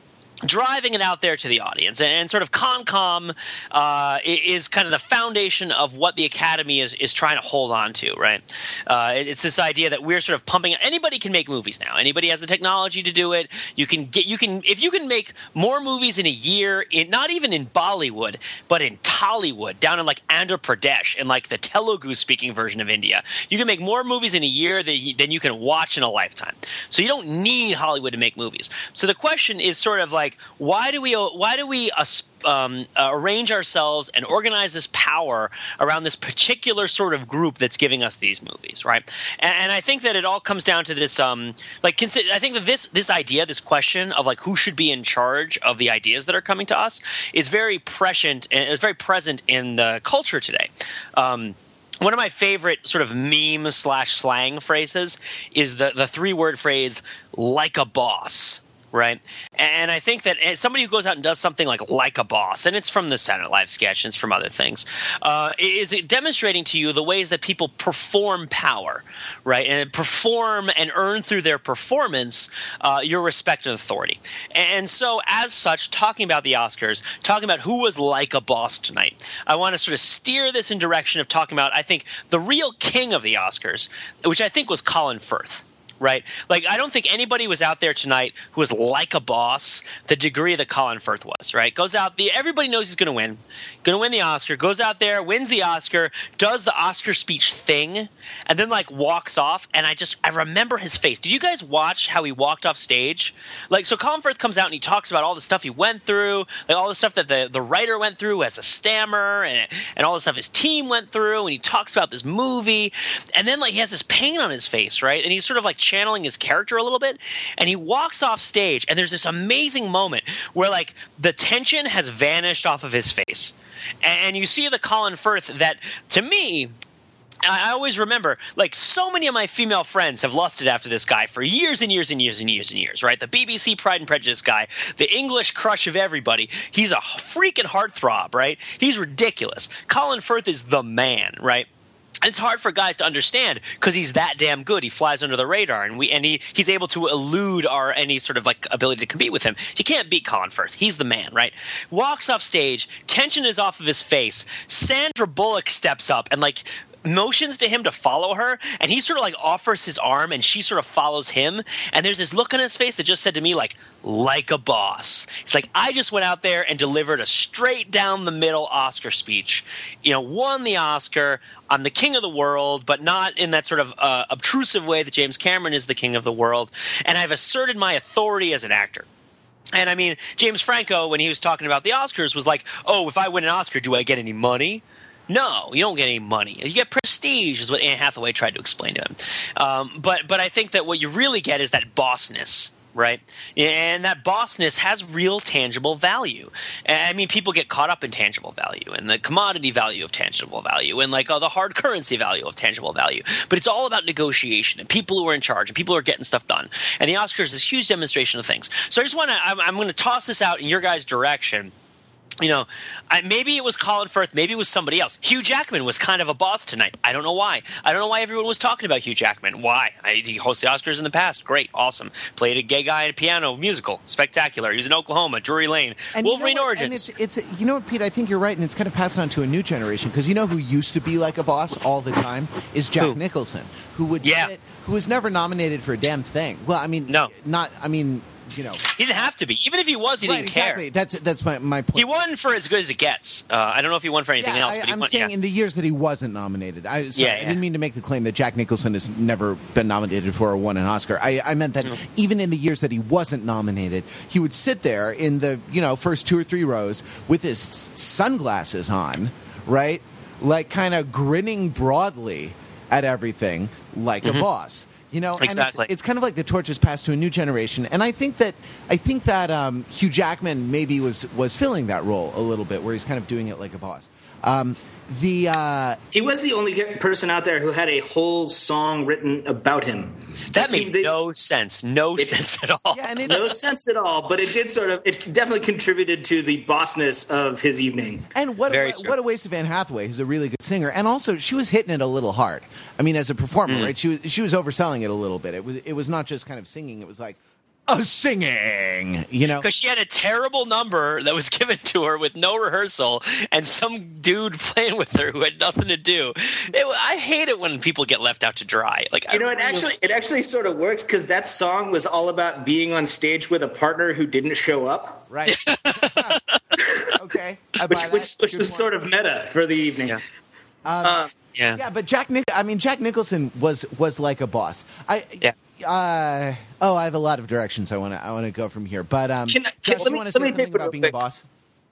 S2: driving it out there to the audience. And, and sort of concom uh, is kind of the foundation of what the academy is, is trying to hold on to right? Uh, it's this idea that we're sort of pumping anybody can make movies now. Anybody has the technology to do it. You can get you can if you can make more movies in a year in not even in bollywood but in tollywood down in like andhra pradesh in like the telugu speaking version of india you can make more movies in a year than than you can watch in a lifetime. So you don't need hollywood to make movies. So the question is sort of like like why do we why do we uh, um, uh, arrange ourselves and organize this power around this particular sort of group that's giving us these movies, right? And, and I think that it all comes down to this, um, like, consider, I think that this this idea, this question of like who should be in charge of the ideas that are coming to us, is very prescient and is very present in the culture today. Um, one of my favorite sort of meme slash slang phrases is the the three word phrase "like a boss." Right? And I think that somebody who goes out and does something like like a boss, and it's from the Saturday Live sketch, and it's from other things, uh, is demonstrating to you the ways that people perform power, right? And perform and earn through their performance uh, your respect and authority. And so, as such, talking about the Oscars, talking about who was like a boss tonight, I want to sort of steer this in direction of talking about, I think, the real king of the Oscars, which I think was Colin Firth right? Like I don't think anybody was out there tonight who was like a boss the degree that Colin Firth was, right? Goes out the everybody knows he's going to win, going to win the Oscar. Goes out there, wins the Oscar, does the Oscar speech thing, and then like walks off. And I just I remember his face. Did you guys watch how he walked off stage? Like so, Colin Firth comes out and he talks about all the stuff he went through, like all the stuff that the the writer went through as a stammer, and and all the stuff his team went through, and he talks about this movie, and then like he has this pain on his face, right? And he's sort of like channeling his character a little bit and he walks off stage and there's this amazing moment where like the tension has vanished off of his face and you see the colin firth that to me I always remember, like, so many of my female friends have lusted after this guy for years and years and years and years and years, right? The BBC Pride and Prejudice guy, the English crush of everybody. He's a freaking heartthrob, right? He's ridiculous. Colin Firth is the man, right? It's hard for guys to understand because he's that damn good. He flies under the radar, and we and he he's able to elude our any sort of like ability to compete with him. You can't beat Colin Firth. He's the man, right? Walks off stage, tension is off of his face. Sandra Bullock steps up and like motions to him to follow her and he sort of like offers his arm and she sort of follows him and there's this look on his face that just said to me like like a boss. It's like i just went out there and delivered a straight down the middle oscar speech. You know won the oscar. I'm the king of the world but not in that sort of uh, obtrusive way that james cameron is the king of the world and i've asserted my authority as an actor. And I mean, James Franco, when he was talking about the Oscars, was like, "Oh, if I win an Oscar, do I get any money?" No, you don't get any money. You get prestige, is what Anne Hathaway tried to explain to him. Um, but but I think that what you really get is that bossness, right? And that bossness has real tangible value. I mean, people get caught up in tangible value and the commodity value of tangible value and like oh, the hard currency value of tangible value. But it's all about negotiation and people who are in charge and people who are getting stuff done. And the Oscars is this huge demonstration of things. So I just want to, I'm, I'm going to toss this out in your guys' direction you know, I, maybe it was Colin Firth, maybe it was somebody else. Hugh Jackman was kind of a boss tonight. I don't know why. I don't know why everyone was talking about Hugh Jackman. Why? I, he hosted Oscars in the past. Great, awesome. Played a gay guy in a piano musical, spectacular. He was in Oklahoma, Drury Lane, and Wolverine
S1: you know
S2: Origins.
S1: And it's, it's, you know what, Pete? I think you're right, and it's kind of passed on to a new generation because you know who used to be like a boss all the time is Jack
S2: who?
S1: Nicholson, who would
S2: yeah.
S1: sit, who was never nominated for a damn thing. Well, I mean,
S2: no,
S1: not. I mean you know,
S2: he didn't have to be. Even if he was, he
S1: right,
S2: didn't
S1: exactly.
S2: care.
S1: That's that's my, my point.
S2: He won for as good as it gets. Uh, I don't know if he won for anything
S1: yeah,
S2: else,
S1: I,
S2: but he
S1: am
S2: won.
S1: saying
S2: yeah.
S1: in the years that he wasn't nominated. I, sorry,
S2: yeah.
S1: I didn't mean to make the claim that Jack Nicholson has never been nominated for or won an Oscar. I, I meant that
S2: Mm.
S1: even in the years that he wasn't nominated, he would sit there in the you know first two or three rows with his sunglasses on, right, like kind of grinning broadly at everything like
S2: Mm-hmm.
S1: a boss. You know, and
S2: Exactly.
S1: it's, it's kind of like the torch is passed to a new generation, and I think that I think that um, Hugh Jackman maybe was was filling that role a little bit, where he's kind of doing it like a boss. Um, the uh,
S3: He was the only person out there who had a whole song written about him.
S2: that
S3: Like, he-
S2: made
S3: they-
S2: no sense. No
S3: It-
S2: sense at all.
S1: yeah, and it,
S3: no sense at all, but it did sort of. It definitely contributed to the bossness of his evening.
S1: and what a, what a waste of Anne Hathaway, who's a really good singer, and also she was hitting it a little hard. I mean, as a performer,
S2: Mm.
S1: right? She was she was overselling it a little bit. It was it was not just kind of singing; it was like a singing. You know,
S2: because she had a terrible number that was given to her with no rehearsal, and some dude playing with her who had nothing to do. It, I hate it when people get left out to dry. Like
S3: you know, it actually it actually sort of works because that song was all about being on stage with a partner who didn't show up,
S1: right? okay,
S3: which which, which was
S1: point.
S3: sort of meta for the evening.
S2: Yeah.
S3: Um,
S2: yeah.
S1: Yeah, but Jack Nich- I mean Jack Nicholson was was like a boss. I
S2: Yeah.
S1: Uh, oh, I have a lot of directions I want to I want to go from here. But um,
S3: Can I-
S1: Josh,
S3: can-
S1: do
S3: let
S1: you
S3: me-
S1: want to say
S3: take
S1: something about being a boss?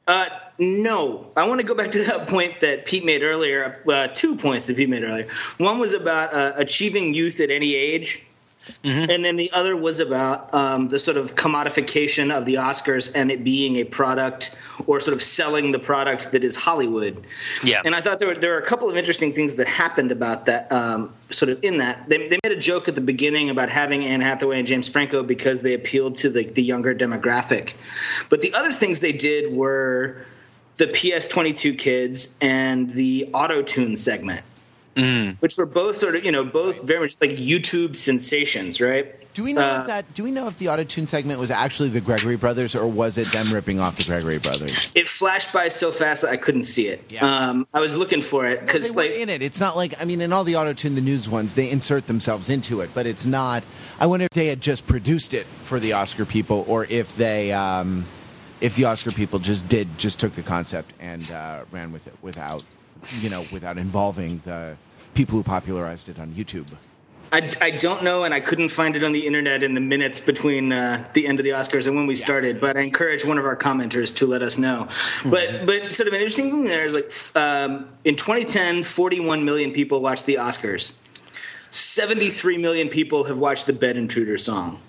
S3: Uh, no, I want to go back to that point that Pete made earlier. Uh, two points that Pete made earlier. One was about uh, achieving youth at any age,
S2: Mm-hmm.
S3: and then the other was about um, the sort of commodification of the Oscars and it being a product or sort of selling the product that is Hollywood.
S2: Yeah.
S3: And I thought there were there were a couple of interesting things that happened about that. Um, sort of in that they, they made a joke at the beginning about having Anne Hathaway and James Franco because they appealed to the, the younger demographic. But the other things they did were the PS22 kids and the auto tune segment, which were both sort of you know both very much like YouTube sensations, right?
S1: Do we know
S3: Uh,
S1: if that? Do we know if the autotune segment was actually the Gregory brothers, or was it them ripping off the Gregory brothers?
S3: It flashed by so fast that I couldn't see it.
S1: Yeah.
S3: Um, I was looking for it because
S1: were
S3: like
S1: in it. It's not like I mean, in all the autotune, the news ones, they insert themselves into it, but it's not. I wonder if they had just produced it for the Oscar people, or if they, um, if the Oscar people just did just took the concept and uh, ran with it without, you know, without involving the people who popularized it on YouTube.
S3: I, I don't know, and I couldn't find it on the internet in the minutes between uh, the end of the Oscars and when we started. But I encourage one of our commenters to let us know. But but sort of an interesting thing there is like um, in 2010, 41 million people watched the Oscars. 73 million people have watched the Bed Intruder song.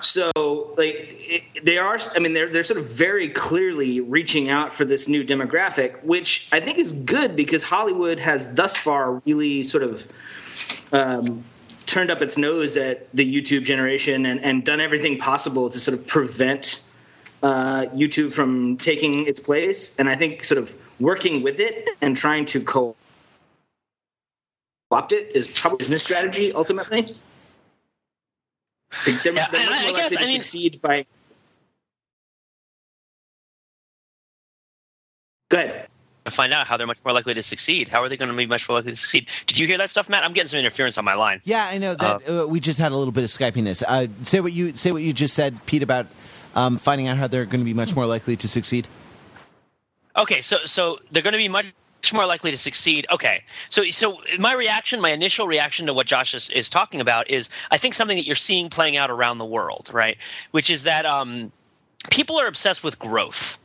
S3: So like it, they are, I mean, they're they're sort of very clearly reaching out for this new demographic, which I think is good because Hollywood has thus far really sort of um, turned up its nose at the YouTube generation and, and done everything possible to sort of prevent uh, YouTube from taking its place. And I think sort of working with it and trying to co opt it is probably business strategy ultimately. Like, They're,
S2: Yeah,
S3: they're
S2: and
S3: much
S2: I-
S3: more
S2: I guess,
S3: likely to
S2: I mean-
S3: succeed by. Go ahead.
S2: find out how they're much more likely to succeed. How are they going to be much more likely to succeed? Did you hear that stuff, Matt? I'm getting some interference on my line.
S1: Yeah, I know that uh, we just had a little bit of skypiness. Uh, say what you say what you just said, Pete, about um, finding out how they're going to be much more likely to succeed.
S2: Okay, so so they're going to be much more likely to succeed. Okay, so so my reaction, my initial reaction to what Josh is, is talking about is, I think something that you're seeing playing out around the world, right? Which is that um, people are obsessed with growth.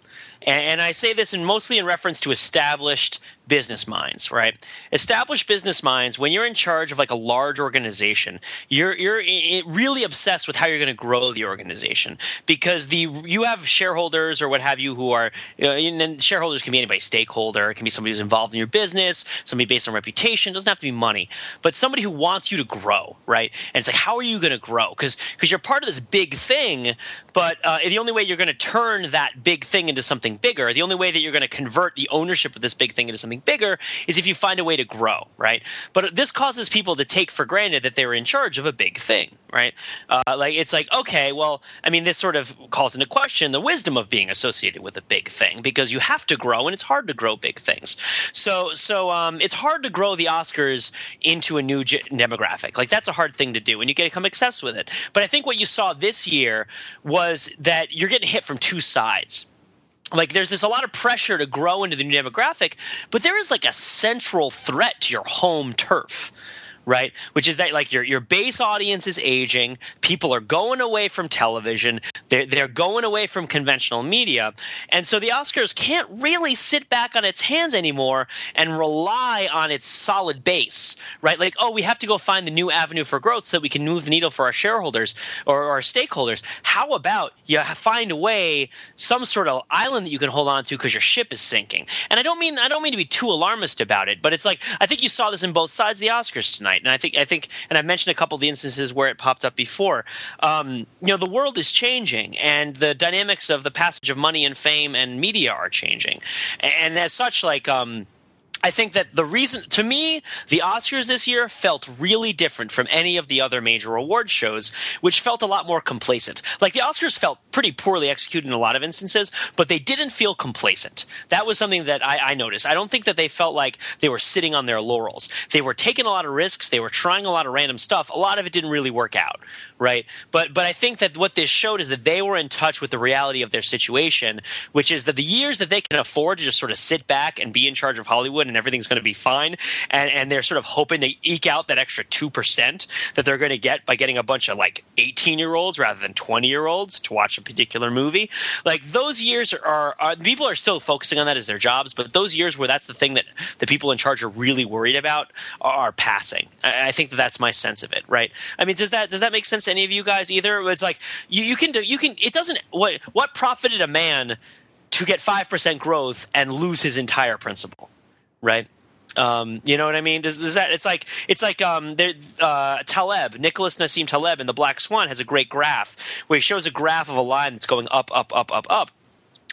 S2: And, and I say this in mostly in reference to established business minds, right? Established business minds, when you're in charge of like a large organization, you're you're really obsessed with how you're going to grow the organization because the you have shareholders or what have you who are you know, and shareholders can be anybody, stakeholder, it can be somebody who's involved in your business, somebody based on reputation, it doesn't have to be money, but somebody who wants you to grow, right? And it's like, how are you going to grow? Because because you're part of this big thing, but uh, the only way you're going to turn that big thing into something bigger, the only way that you're going to convert the ownership of this big thing into something bigger is if you find a way to grow, right? But this causes people to take for granted that they're in charge of a big thing, right? Uh, like it's like, okay, well, I mean, this sort of calls into question the wisdom of being associated with a big thing because you have to grow, and it's hard to grow big things. So, so um, it's hard to grow the Oscars into a new ge- demographic. Like that's a hard thing to do, and you get to come obsessed with it. But I think what you saw this year was that you're getting hit from two sides like there's this a lot of pressure to grow into the new demographic but there is like a central threat to your home turf right? Which is that like your your base audience is aging. People are going away from television. They're, they're going away from conventional media. And so the oscars can't really sit back on its hands anymore and rely on its solid base right? Like oh we have to go find the new avenue for growth so that we can move the needle for our shareholders or our stakeholders. How about you find a way some sort of island that you can hold on to because your ship is sinking? And i don't mean i don't mean to be too alarmist about it but it's like i think you saw this in both sides of the oscars tonight and i think i think and I've mentioned a couple of the instances where it popped up before. Um, you know the world is changing and the dynamics of the passage of money and fame and media are changing. And as such like um, I think that the reason, to me, the Oscars this year felt really different from any of the other major award shows, which felt a lot more complacent. Like the Oscars felt pretty poorly executed in a lot of instances, but they didn't feel complacent. That was something that I, I noticed. I don't think that they felt like they were sitting on their laurels. They were taking a lot of risks. They were trying a lot of random stuff. A lot of it didn't really work out, right? But but I think that what this showed is that they were in touch with the reality of their situation, which is that the years that they can afford to just sort of sit back and be in charge of Hollywood and everything's going to be fine. And, and they're sort of hoping to eke out that extra 2% that they're going to get by getting a bunch of like 18 year olds rather than 20 year olds to watch a particular movie. Like those years are, are, are, people are still focusing on that as their jobs, but those years where that's the thing that the people in charge are really worried about are, are passing. I, I, think that that's my sense of it, right? I mean, does that, does that make sense to any of you guys either? It's like you, you can do, you can, it doesn't, what, what profited a man to get 5% growth and lose his entire principal, right? Um, you know what I mean? Does, does, that it's like it's like um, uh, Taleb, Nicholas Nassim Taleb in The Black Swan has a great graph where he shows a graph of a line that's going up, up, up, up, up.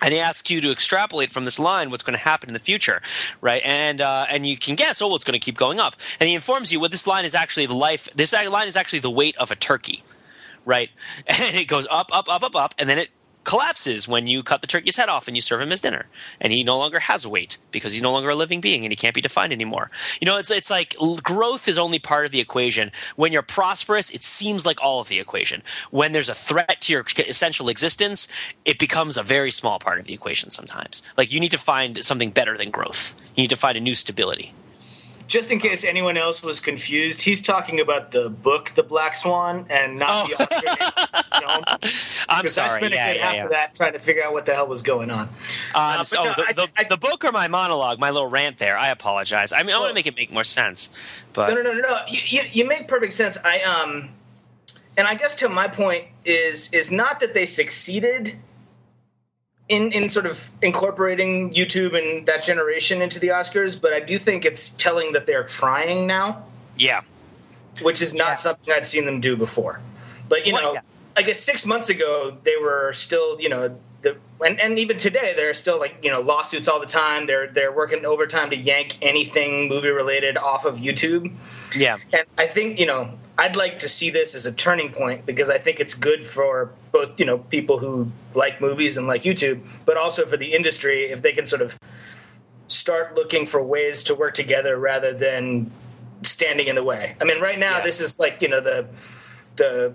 S2: And he asks you to extrapolate from this line what's going to happen in the future, right? And uh, and you can guess, oh, it's going to keep going up. And he informs you, well, this line is actually the life. This line is actually the weight of a turkey, right? And it goes up, up, up, up, up, and then it collapses when you cut the turkey's head off and you serve him as dinner. And he no longer has weight because he's no longer a living being and he can't be defined anymore. You know it's it's like growth is only part of the equation. When you're prosperous it seems like all of the equation. When there's a threat to your essential existence it becomes a very small part of the equation sometimes. Like you need to find something better than growth. You need to find a new stability
S3: just in case anyone else was confused, he's talking about the book The Black Swan and not oh. the Oscar film.
S2: I'm sorry. I
S3: spent
S2: yeah,
S3: a yeah, half
S2: yeah.
S3: of that trying to figure out what the hell was going on.
S2: Uh, uh, so no, the, I, the, I, the, book or my monologue, my little rant there. I apologize. I mean, I want to make it make more sense. But
S3: no, no, no, no. no. You, you, you make perfect sense. I um, and I guess to my point is is not that they succeeded in in sort of incorporating YouTube and that generation into the Oscars, but I do think it's telling that they're trying now.
S2: Yeah,
S3: which is not yeah. something I'd seen them do before. But you know, I guess six months ago they were still, you know, the, and, and even today there are still like you know lawsuits all the time. They're they're working overtime to yank anything movie related off of YouTube.
S2: Yeah,
S3: and I think you know I'd like to see this as a turning point because I think it's good for both you know people who like movies and like YouTube, but also for the industry if they can sort of start looking for ways to work together rather than standing in the way. I mean, right now yeah. this is like you know the the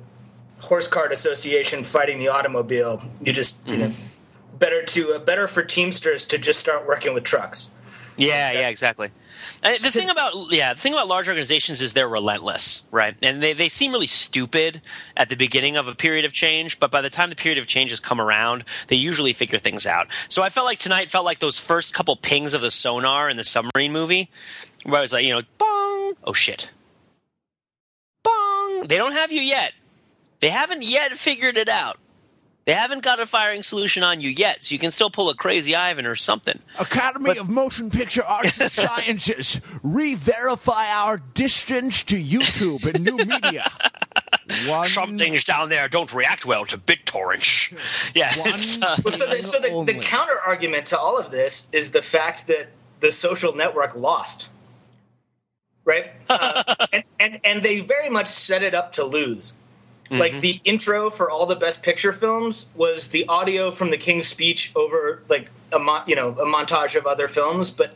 S3: horse cart association fighting the automobile. You just mm-hmm. you know mm-hmm. better to uh, better for Teamsters to just start working with trucks.
S2: Yeah, yeah, exactly. Uh, the thing about yeah, the thing about large organizations is they're relentless, right? And they, they seem really stupid at the beginning of a period of change, but by the time the period of change has come around, they usually figure things out. So I felt like tonight felt like those first couple pings of the sonar in the submarine movie, where I was like, you know, bong, oh shit, bong. They don't have you yet. They haven't yet figured it out. They haven't got a firing solution on you yet, so you can still pull a crazy Ivan or something.
S1: Academy but, of Motion Picture Arts and Sciences, re-verify our distance to YouTube and new media.
S2: One, Some things down there don't react well to BitTorrent. Yeah. Uh,
S3: well, so, the, so the, the counter argument to all of this is the fact that the social network lost right? Uh, and, and, and they very much set it up to lose. Mm-hmm. Like the intro for all the Best Picture films was the audio from the King's Speech over like a mo- you know a montage of other films, but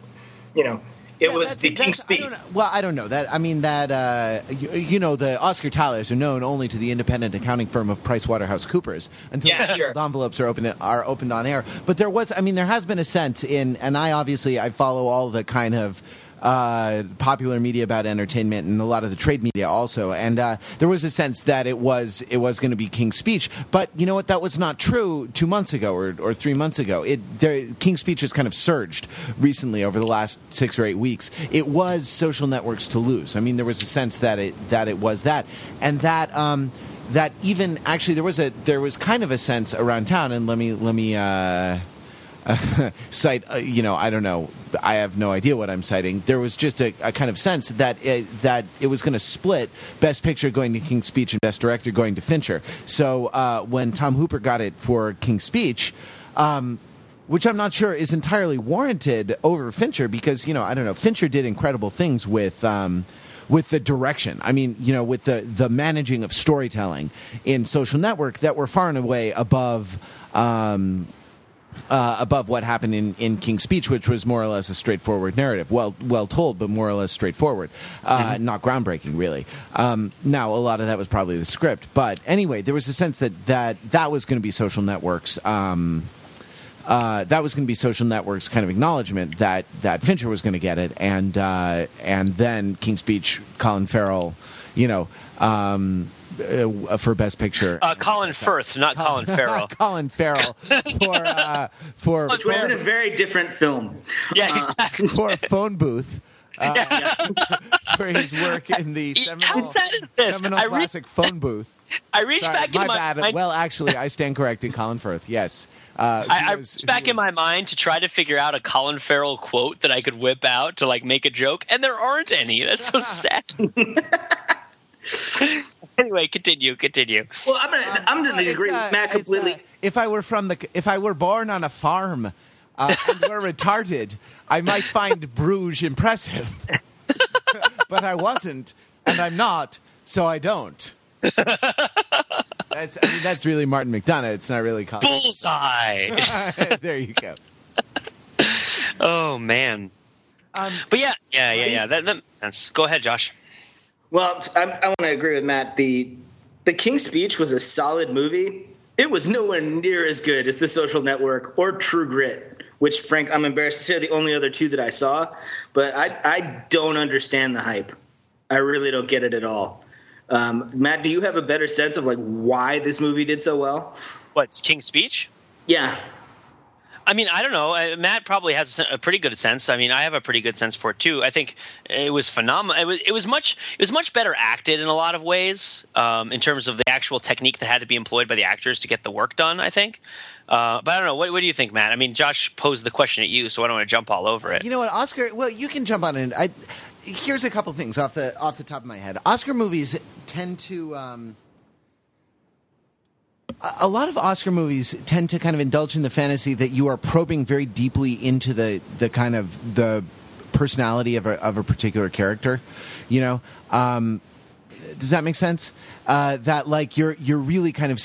S3: you know it yeah, was the King's Speech.
S1: well, I don't know that. I mean that uh, you, you, know the Oscar tallies are known only to the independent accounting firm of PricewaterhouseCoopers until
S3: yeah,
S1: the
S3: sure.
S1: envelopes are open are opened on air. But there was, I mean, there has been a sense in, and I obviously I follow all the kind of uh, popular media about entertainment and a lot of the trade media also. And uh, there was a sense that it was it was going to be King's Speech, but you know what? That was not true two months ago or, or three months ago. It there, King's Speech has kind of surged recently over the last six or eight weeks. It was social networks to lose. I mean, there was a sense that it that it was that, and that. Um, that even actually there was a there was kind of a sense around town and let me let me uh, cite, uh, you know, I don't know. I have no idea what I'm citing. There was just a, a kind of sense that it, that it was going to split Best Picture going to King's Speech and Best Director going to Fincher. So uh, when Tom Hooper got it for King's Speech, um, which I'm not sure is entirely warranted over Fincher because you know I don't know Fincher did incredible things with. Um, with the direction, I mean, you know, with the the managing of storytelling in Social Network that were far and away above um, uh, above what happened in, in King's Speech, which was more or less a straightforward narrative, well well told, but more or less straightforward, uh,
S2: Mm-hmm.
S1: not groundbreaking, really. Um, now, a lot of that was probably the script, but anyway, there was a sense that that that was going to be social networks. Um, uh, that was going to be social networks kind of acknowledgement that that Fincher was going to get it, and uh, and then King's Speech, Colin Farrell, you know, um, uh, for Best Picture.
S2: Uh, Colin Firth, not Colin Farrell.
S1: Colin Farrell for uh, for
S3: Which would have been a very different film.
S2: Yeah, exactly.
S1: for a phone booth uh, for his work in the
S2: How
S1: seminal,
S2: sad is this?
S1: seminal
S2: I re-
S1: classic phone booth.
S2: I reached
S1: Sorry,
S2: back
S1: my
S2: in my
S1: bad.
S2: mind.
S1: Well, actually, I stand corrected. Colin Firth. Yes, uh, he
S2: I, I
S1: was-
S2: reached
S1: he
S2: back in my mind to try to figure out a Colin Farrell quote that I could whip out to like make a joke, and there aren't any. That's so sad. anyway, continue, continue.
S3: Well, I'm gonna, I'm gonna
S1: It's,
S3: agree
S1: uh,
S3: with Matt completely.
S1: uh, if I were from the, if I were born on a farm uh, and were retarded, I might find Bruges impressive. but I wasn't, and I'm not, so I don't. That's, I mean, that's really Martin McDonagh. It's not really Colin.
S2: Bullseye.
S1: there you go.
S2: oh man.
S1: Um,
S2: But yeah, yeah, yeah, yeah. That, that makes sense. Go ahead, Josh.
S3: Well, I want to agree with Matt. The The King's Speech was a solid movie. It was nowhere near as good as The Social Network or True Grit, which, Frank, I'm embarrassed to say are the only other two that I saw. But I, I don't understand the hype. I really don't get it at all. Um, Matt, do you have a better sense of like why this movie did so well?
S2: What's King's Speech?
S3: Yeah,
S2: I mean, I don't know. Uh, Matt probably has a pretty good sense. I mean, I have a pretty good sense for it too. I think it was phenomenal. It was it was much it was much better acted in a lot of ways um, in terms of the actual technique that had to be employed by the actors to get the work done. I think. Uh, but I don't know. What, what do you think, Matt? I mean, Josh posed the question at you, so I don't want to jump all over it.
S1: You know what, Oscar? Well, you can jump on it. I here's a couple things off the off the top of my head. Oscar movies tend to. Um, a- lot of Oscar movies tend to kind of indulge in the fantasy that you are probing very deeply into the the kind of the personality of a of a particular character. You know, um, does that make sense? Uh, that like you're you're really kind of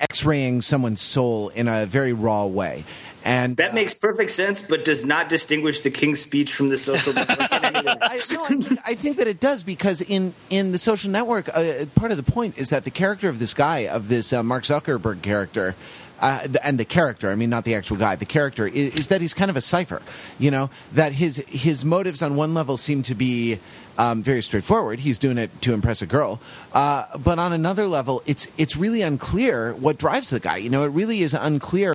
S1: x-raying someone's soul in a very raw way, and
S3: that
S1: uh,
S3: makes perfect sense, but does not distinguish the King's Speech from The Social Network. in any way.
S1: I, no, I, think, I think that it does because in in the social network, uh, part of the point is that the character of this guy, of this uh, Mark Zuckerberg character. Uh, and the character, I mean, not the actual guy. The character is, is that he's kind of a cipher. You know that his his motives on one level seem to be um, very straightforward. He's doing it to impress a girl, uh, but on another level, it's it's really unclear what drives the guy. You know, it really is unclear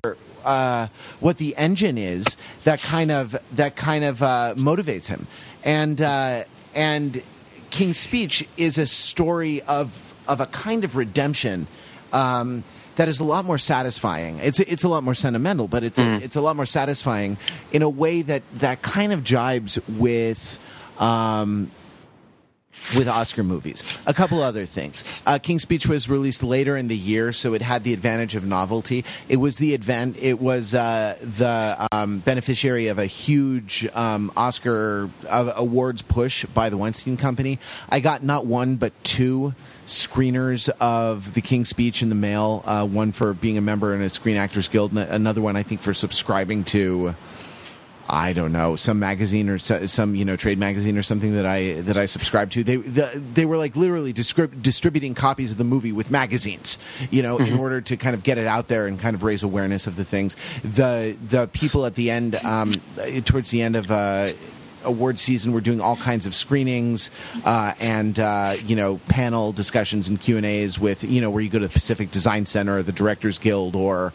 S1: uh, what the engine is that kind of that kind of uh, motivates him, and uh, and King's Speech is a story of of a kind of redemption. Um, that is a lot more satisfying. It's it's a lot more sentimental, but it's a, it's a lot more satisfying in a way that that kind of jibes with um, with Oscar movies. A couple other things. Uh, King's Speech was released later in the year, so it had the advantage of novelty. It was the advan- It was uh, the um, beneficiary of a huge um, Oscar uh, awards push by the Weinstein Company. I got not one but two screeners of the King's Speech in the mail. Uh, one for being a member in a Screen Actors Guild, and another one I think for subscribing to. I don't know some magazine or some you know trade magazine or something that I that I subscribe to. They the, they were like literally discri- distributing copies of the movie with magazines, you know, in order to kind of get it out there and kind of raise awareness of the things. The the people at the end, um, towards the end of. Uh, award season we're doing all kinds of screenings uh, and uh, you know panel discussions and q and a's with you know where you go to the pacific design center or the directors guild or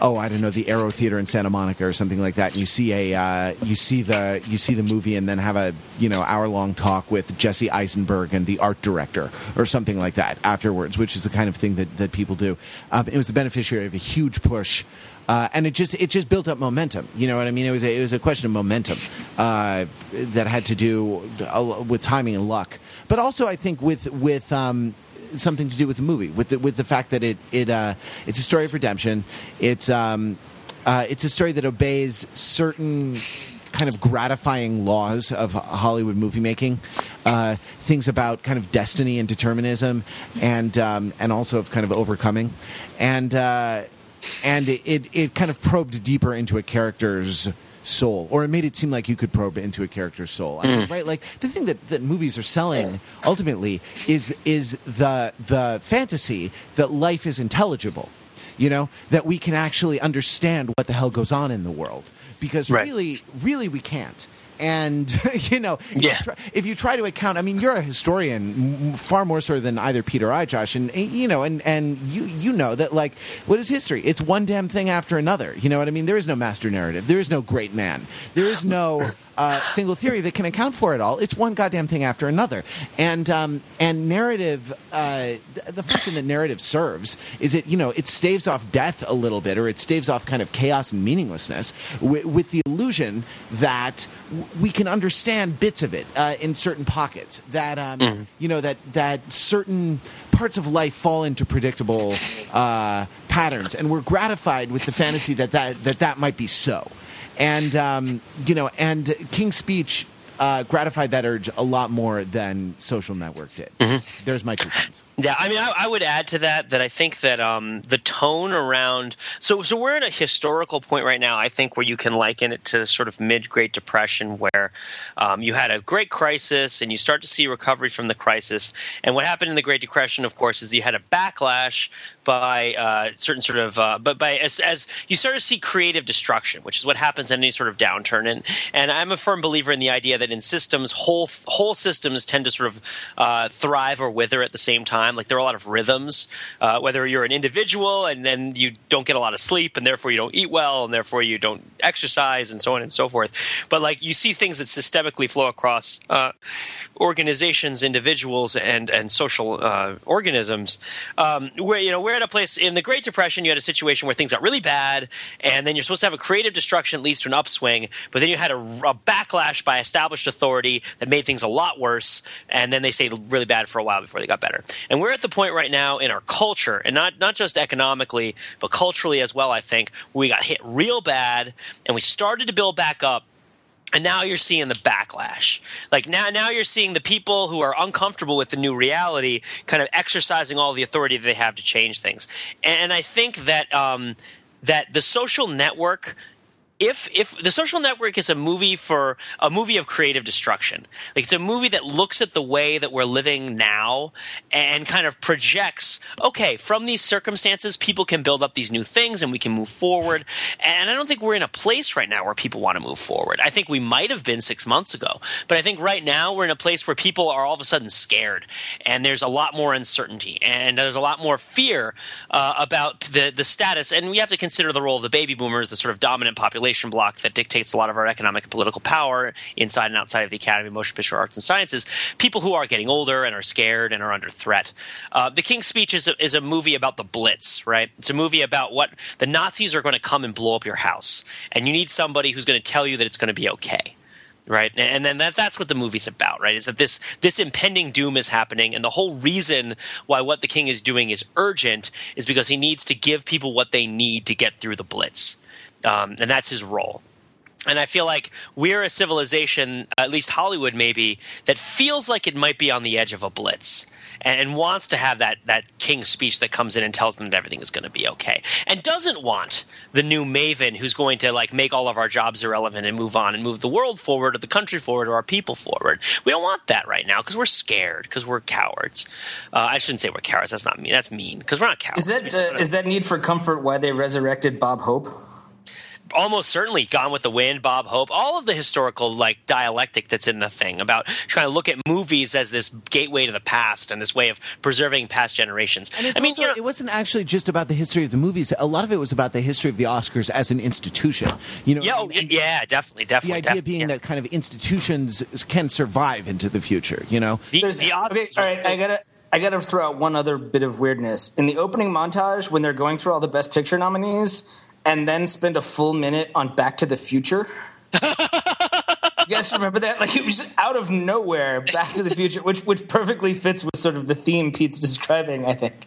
S1: oh I don't know the Aero Theater in Santa Monica or something like that. And you see a uh, you see the you see the movie and then have a you know hour long talk with Jesse Eisenberg and the art director or something like that afterwards, which is the kind of thing that that people do. Um, it was the beneficiary of a huge push. Uh, and it just it just built up momentum. You know what I mean? It was a, it was a question of momentum uh, that had to do with timing and luck, but also I think with with um, something to do with the movie, with the, with the fact that it it uh, it's a story of redemption. It's um, uh, it's a story that obeys certain kind of gratifying laws of Hollywood movie making. Uh, things about kind of destiny and determinism, and um, and also of kind of overcoming, and uh, and it, it it kind of probed deeper into a character's soul, or it made it seem like you could probe into a character's soul. I mean, mm. right? Like the thing that, that movies are selling ultimately is is the the fantasy that life is intelligible. You know that we can actually understand what the hell goes on in the world because
S2: Right.
S1: really, really, we can't. And you know, if,
S2: Yeah.
S1: you try, if you try to account, I mean, you're a historian far more so than either Peter or I, Josh, and eh, you know, and and you you know that like what is history? It's one damn thing after another. You know what I mean? There is no master narrative. There is no great man. There is no uh, single theory that can account for it all. It's one goddamn thing after another. And um, and narrative, uh, the function that narrative serves is it you know it staves off death a little bit, or it staves off kind of chaos and meaninglessness with, with the illusion that we can understand bits of it uh, in certain pockets. That um, you know that that certain parts of life fall into predictable uh, patterns, and we're gratified with the fantasy that that that, that might be so and um, you know, and King's Speech uh, gratified that urge a lot more than Social Network did. There's my two cents.
S2: Yeah, I mean, I, I would add to that that I think that um, the tone around so so we're at a historical point right now. I think where you can liken it to sort of mid Great Depression, where um, you had a great crisis and you start to see recovery from the crisis. And what happened in the Great Depression, of course, is you had a backlash by uh, certain sort of uh, but by as, as you start to see creative destruction, which is what happens in any sort of downturn. And and I'm a firm believer in the idea that in systems, whole whole systems tend to sort of uh, thrive or wither at the same time. Like there are a lot of rhythms. Uh, whether you're an individual and then you don't get a lot of sleep and therefore you don't eat well and therefore you don't exercise and so on and so forth. But like you see things that systemically flow across uh, organizations, individuals, and and social uh, organisms. Um, where you know we're at a place in the Great Depression, you had a situation where things got really bad, and then you're supposed to have a creative destruction that leads to an upswing, but then you had a, a backlash by established authority that made things a lot worse, and then they stayed really bad for a while before they got better. And we're at the point right now in our culture, and not not just economically, but culturally as well. I think we got hit real bad, and we started to build back up and now you're seeing the backlash like now now you're seeing the people who are uncomfortable with the new reality kind of exercising all the authority that they have to change things and i think that um, that the social network if if the social network is a movie for a movie of creative destruction like it's a movie that looks at the way that we're living now and kind of projects okay from these circumstances people can build up these new things and we can move forward. And i don't think we're in a place right now where people want to move forward. I think we might have been six months ago but i think right now we're in a place where people are all of a sudden scared and there's a lot more uncertainty and there's a lot more fear uh, about the the status. And we have to consider the role of the baby boomers the sort of dominant population block that dictates a lot of our economic and political power inside and outside of the Academy of Motion Picture Arts and Sciences. People who are getting older and are scared and are under threat. Uh, the King's Speech is a, is a movie about the Blitz, right? It's a movie about what the Nazis are going to come and blow up your house, and you need somebody who's going to tell you that it's going to be okay right and then that, that's what the movie's about right is that this this impending doom is happening and the whole reason why what the king is doing is urgent is because he needs to give people what they need to get through the blitz um, and that's his role and I feel like we're a civilization, at least Hollywood maybe, that feels like it might be on the edge of a blitz and, and wants to have that, that king speech that comes in and tells them that everything is going to be okay. And doesn't want the new maven who's going to like make all of our jobs irrelevant and move on and move the world forward or the country forward or our people forward. We don't want that right now because we're scared, because we're cowards. Uh, I shouldn't say we're cowards. That's not mean. That's mean because we're not cowards.
S3: Is that uh, is that need for comfort why they resurrected Bob Hope?
S2: Almost certainly Gone with the Wind, Bob Hope, all of the historical like dialectic that's in the thing about trying to look at movies as this gateway to the past and this way of preserving past generations.
S1: And it's
S2: I mean,
S1: also,
S2: you know,
S1: it wasn't actually just about the history of the movies. A lot of it was about the history of the Oscars as an institution. You know,
S2: yeah,
S1: I
S2: oh, yeah, definitely,
S1: the idea
S2: definitely,
S1: being
S2: yeah.
S1: that kind of institutions can survive into the future. You know,
S2: the,
S3: There's,
S2: the
S3: okay, all
S2: Oscars
S3: right.
S2: still-
S3: I gotta I gotta throw out one other bit of weirdness in the opening montage when they're going through all the Best Picture nominees, and then spend a full minute on Back to the Future. guys remember that? Like it was out of nowhere, Back to the Future, which which perfectly fits with sort of the theme Pete's describing. I think.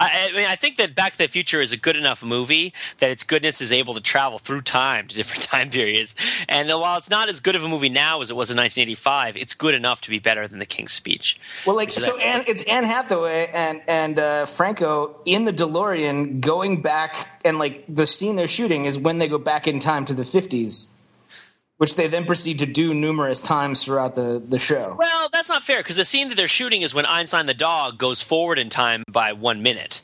S2: I, I, mean, I think that Back to the Future is a good enough movie that its goodness is able to travel through time to different time periods. And while it's not as good of a movie now as it was in 1985, it's good enough to be better than The King's Speech.
S3: Well, like so, Anne, it's Anne Hathaway and and uh, Franco in the DeLorean going back, and like the scene they're shooting is when they go back in time to the 50s which they then proceed to do numerous times throughout the, the show.
S2: Well, that's not fair because the scene that they're shooting is when Einstein the dog goes forward in time by one minute.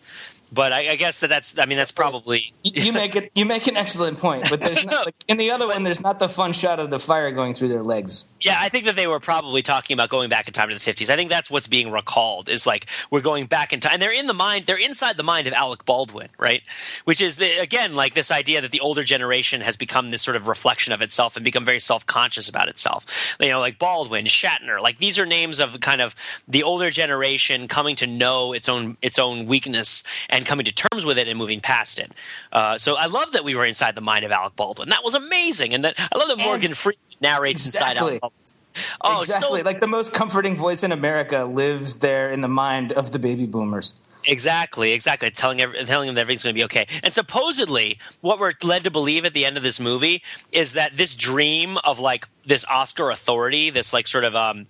S2: But I, I, guess that that's I mean that's probably
S3: you, make it you make an excellent point. But there's not, like, in the other one there's not the fun shot of the fire going through their legs.
S2: Yeah, I think that they were probably talking about going back in time to the 50s. I think that's what's being recalled is like we're going back in time. And they're in the mind, they're inside the mind of Alec Baldwin, right? Which is the, again like this idea that the older generation has become this sort of reflection of itself and become very self-conscious about itself. You know, like Baldwin, Shatner, like these are names of kind of the older generation coming to know its own its own weakness and coming to terms with it and moving past it. Uh, so I love that we were inside the mind of Alec Baldwin. That was amazing, and that I love that Morgan Freeman narrates exactly. inside Alec
S3: Oh, exactly. So, like the most comforting voice in America lives there in the mind of the baby boomers.
S2: Exactly, exactly. Telling every, telling them that everything's going to be okay. And supposedly, what we're led to believe at the end of this movie is that this dream of like this Oscar authority, this like sort of um,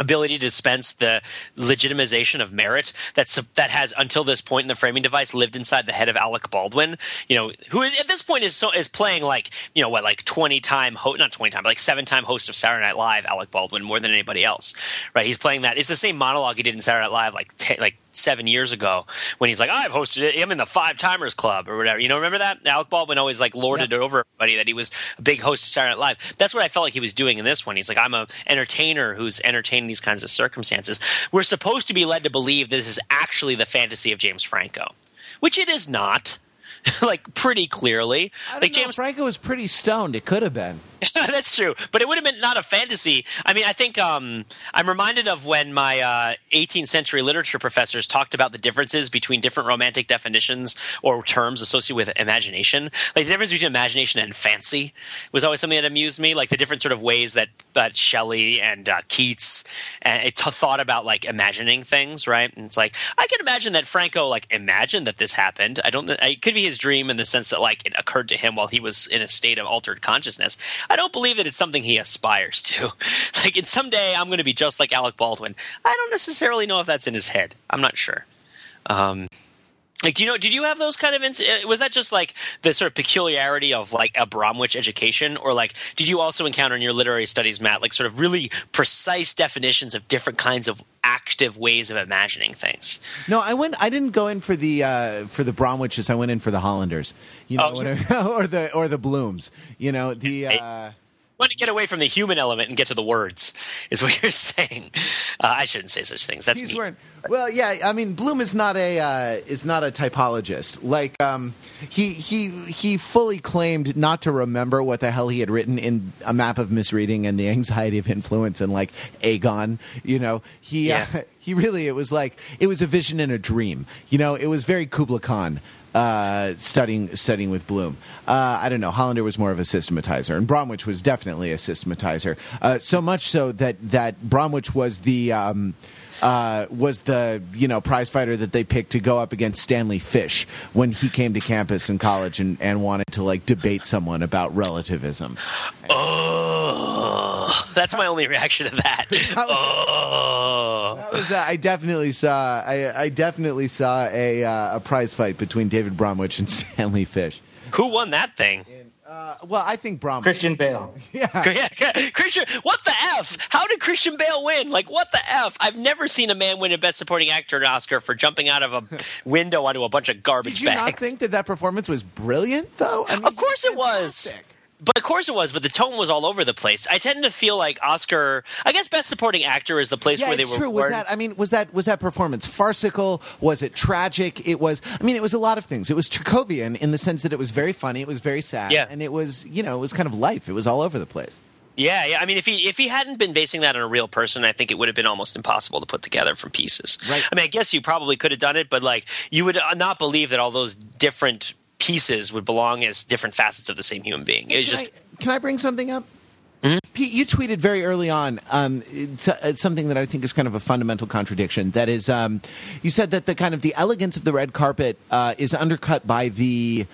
S2: ability to dispense the legitimization of merit that's that has until this point in the framing device lived inside the head of Alec Baldwin. You know who at this point is so is playing like you know what like 20 time ho- not 20 time but like seven time host of Saturday Night Live Alec Baldwin more than anybody else right? He's playing that it's the same monologue he did in Saturday Night Live like t- like seven years ago when he's like, I've hosted it. I'm in the Five Timers Club or whatever. You know, remember that? Alec Baldwin always like lorded yep. it over everybody that he was a big host of Saturday Night Live. That's what I felt like he was doing in this one. He's like, I'm a entertainer who's entertaining these kinds of circumstances. We're supposed to be led to believe this is actually the fantasy of James Franco, which it is not. like pretty clearly. like
S1: know, James Franco was pretty stoned. It could have been.
S2: That's true, but it would have been not a fantasy. I mean, I think um, I'm reminded of when my uh, 18th century literature professors talked about the differences between different romantic definitions or terms associated with imagination. Like the difference between imagination and fancy was always something that amused me. Like the different sort of ways that that Shelley and uh, Keats and it t- thought about like imagining things, right? And it's like I can imagine that Franco like imagined that this happened. I don't. It could be his dream in the sense that like it occurred to him while he was in a state of altered consciousness. Don't believe that it's something he aspires to. like, in someday I'm going to be just like Alec Baldwin. I don't necessarily know if that's in his head. I'm not sure. Um, like, do you know? Did you have those kind of? Uh, was that just like the sort of peculiarity of like a Bromwich education, or like did you also encounter in your literary studies, Matt, like sort of really precise definitions of different kinds of active ways of imagining things?
S1: No, I went. I didn't go in for the uh, for the Bromwiches. I went in for the Hollanders. You know, oh. or the or the Blooms. You know the. Uh,
S2: want to get away from the human element and get to the words, is what you're saying. Uh, I shouldn't say such things. That's. Wearing,
S1: well, yeah. I mean, Bloom is not a uh, is not a typologist. Like um, he he he fully claimed not to remember what the hell he had written in a map of misreading and the anxiety of influence and like Agon. You know, he uh, yeah. uh, he really it was like it was a vision and a dream. You know, it was very Kubla Khan uh, studying studying with Bloom. Uh, I don't know. Hollander was more of a systematizer, and Bromwich was definitely a systematizer. Uh, so much so that that Bromwich was the um, uh, was the you know prize fighter that they picked to go up against Stanley Fish when he came to campus in college and, and wanted to like debate someone about relativism.
S2: Oh, that's my only reaction to that. that was, oh,
S1: that was uh, I definitely saw I, I definitely saw a uh, a prize fight between David Bromwich and Stanley Fish.
S2: Who won that thing?
S1: Uh, well, I think Brom.
S3: Christian Bale.
S2: Yeah. yeah. Christian, what the F? How did Christian Bale win? Like, what the F? I've never seen a man win a Best Supporting Actor an Oscar for jumping out of a window onto a bunch of garbage bags.
S1: Did you
S2: bags.
S1: not think that that performance was brilliant, though?
S2: I mean, of course it was. But of course it was, but the tone was all over the place. I tend to feel like Oscar. I guess Best Supporting Actor is the place
S1: yeah,
S2: where they
S1: were.
S2: True.
S1: Was that? I mean, was that was that performance farcical? Was it tragic? It was. I mean, it was a lot of things. It was Chekhovian in the sense that it was very funny. It was very sad.
S2: Yeah.
S1: and it was you know it was kind of life. It was all over the place.
S2: Yeah, yeah. I mean, if he if he hadn't been basing that on a real person, I think it would have been almost impossible to put together from pieces.
S1: Right.
S2: I mean, I guess you probably could have done it, but like you would uh, not believe that all those different pieces would belong as different facets of the same human being.
S1: It's
S2: just.
S1: I, can I bring something up? Pete, you tweeted very early on um, it's, uh, it's something that I think is kind of a fundamental contradiction. That is, um, you said that the kind of the elegance of the red carpet uh, is undercut by the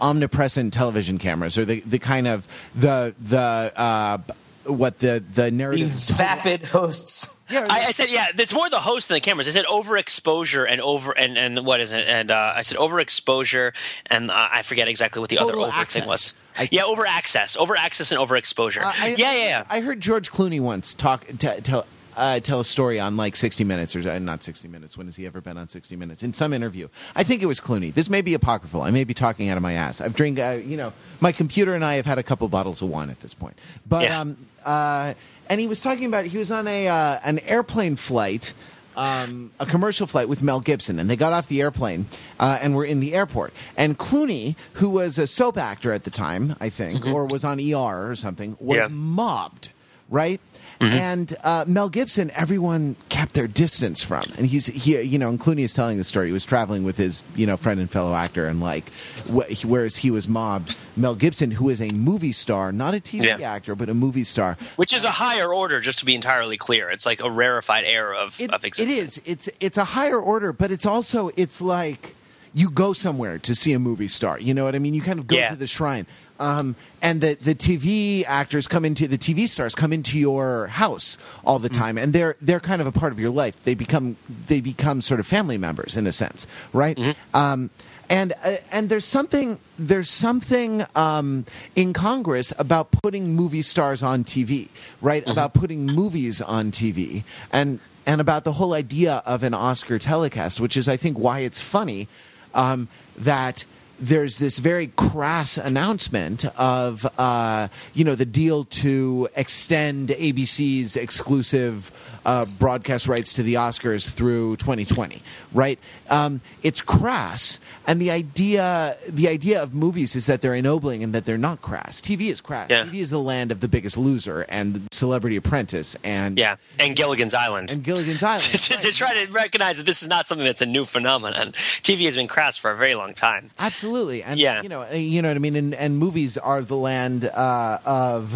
S1: omnipresent television cameras, or the, the kind of the the uh, what the the
S4: The
S1: narrative.
S4: vapid hosts.
S1: Yeah,
S2: I, I said, yeah, it's more the host than the cameras. I said overexposure and over and, and what is it? And uh, I said overexposure and uh, I forget exactly what the
S1: Total
S2: other over
S1: access.
S2: thing was.
S1: I-
S2: yeah, over access, over access and overexposure.
S1: Uh, I,
S2: yeah, yeah, yeah.
S1: I heard George Clooney once talk t- tell uh, tell a story on like 60 Minutes or uh, not 60 Minutes. When has he ever been on 60 Minutes? In some interview, I think it was Clooney. This may be apocryphal. I may be talking out of my ass. I've drink. Uh, you know, my computer and I have had a couple bottles of wine at this point. But
S2: Yeah.
S1: um, uh, and he was talking about he was on a uh, an airplane flight. Um, a commercial flight with Mel Gibson, and they got off the airplane uh, and were in the airport. And Clooney, who was a soap actor at the time, I think, or was on ER or something, was
S2: Yeah.
S1: mobbed, right? And uh, Mel Gibson, everyone kept their distance from, and he's he, you know, and Clooney is telling the story. He was traveling with his you know friend and fellow actor, and like, wh- whereas he was mobbed, Mel Gibson, who is a movie star, not a TV
S2: Yeah.
S1: actor, but a movie star,
S2: Which is a higher order, just to be entirely clear. It's like a rarefied air of,
S1: It-
S2: of existence.
S1: is. It's it's a higher order, but it's also it's like you go somewhere to see a movie star. You know what I mean? You kind of go
S2: Yeah.
S1: to the shrine. Um, and the, the TV actors come into the TV stars come into your house all the time, and they're they're kind of a part of your life. They become they become sort of family members in a sense, right? Um, and uh, and there's something there's something um, in Congress about putting movie stars on TV, right? About putting movies on TV, and and about the whole idea of an Oscar telecast, which is I think why it's funny um, that there's this very crass announcement of uh, you know the deal to extend ABC's exclusive uh, broadcast rights to the Oscars through 2020. Right? Um, it's crass, and the idea the idea of movies is that they're ennobling and that they're not crass. TV is crass.
S2: Yeah.
S1: TV is the land of the Biggest Loser and Celebrity Apprentice and
S2: yeah, and Gilligan's Island.
S1: and Gilligan's Island.
S2: to, to try to recognize that this is not something that's a new phenomenon. TV has been crass for a very long time.
S1: Absolutely, and
S2: Yeah.
S1: you know, uh, you know what I mean. And, and movies are the land uh, of,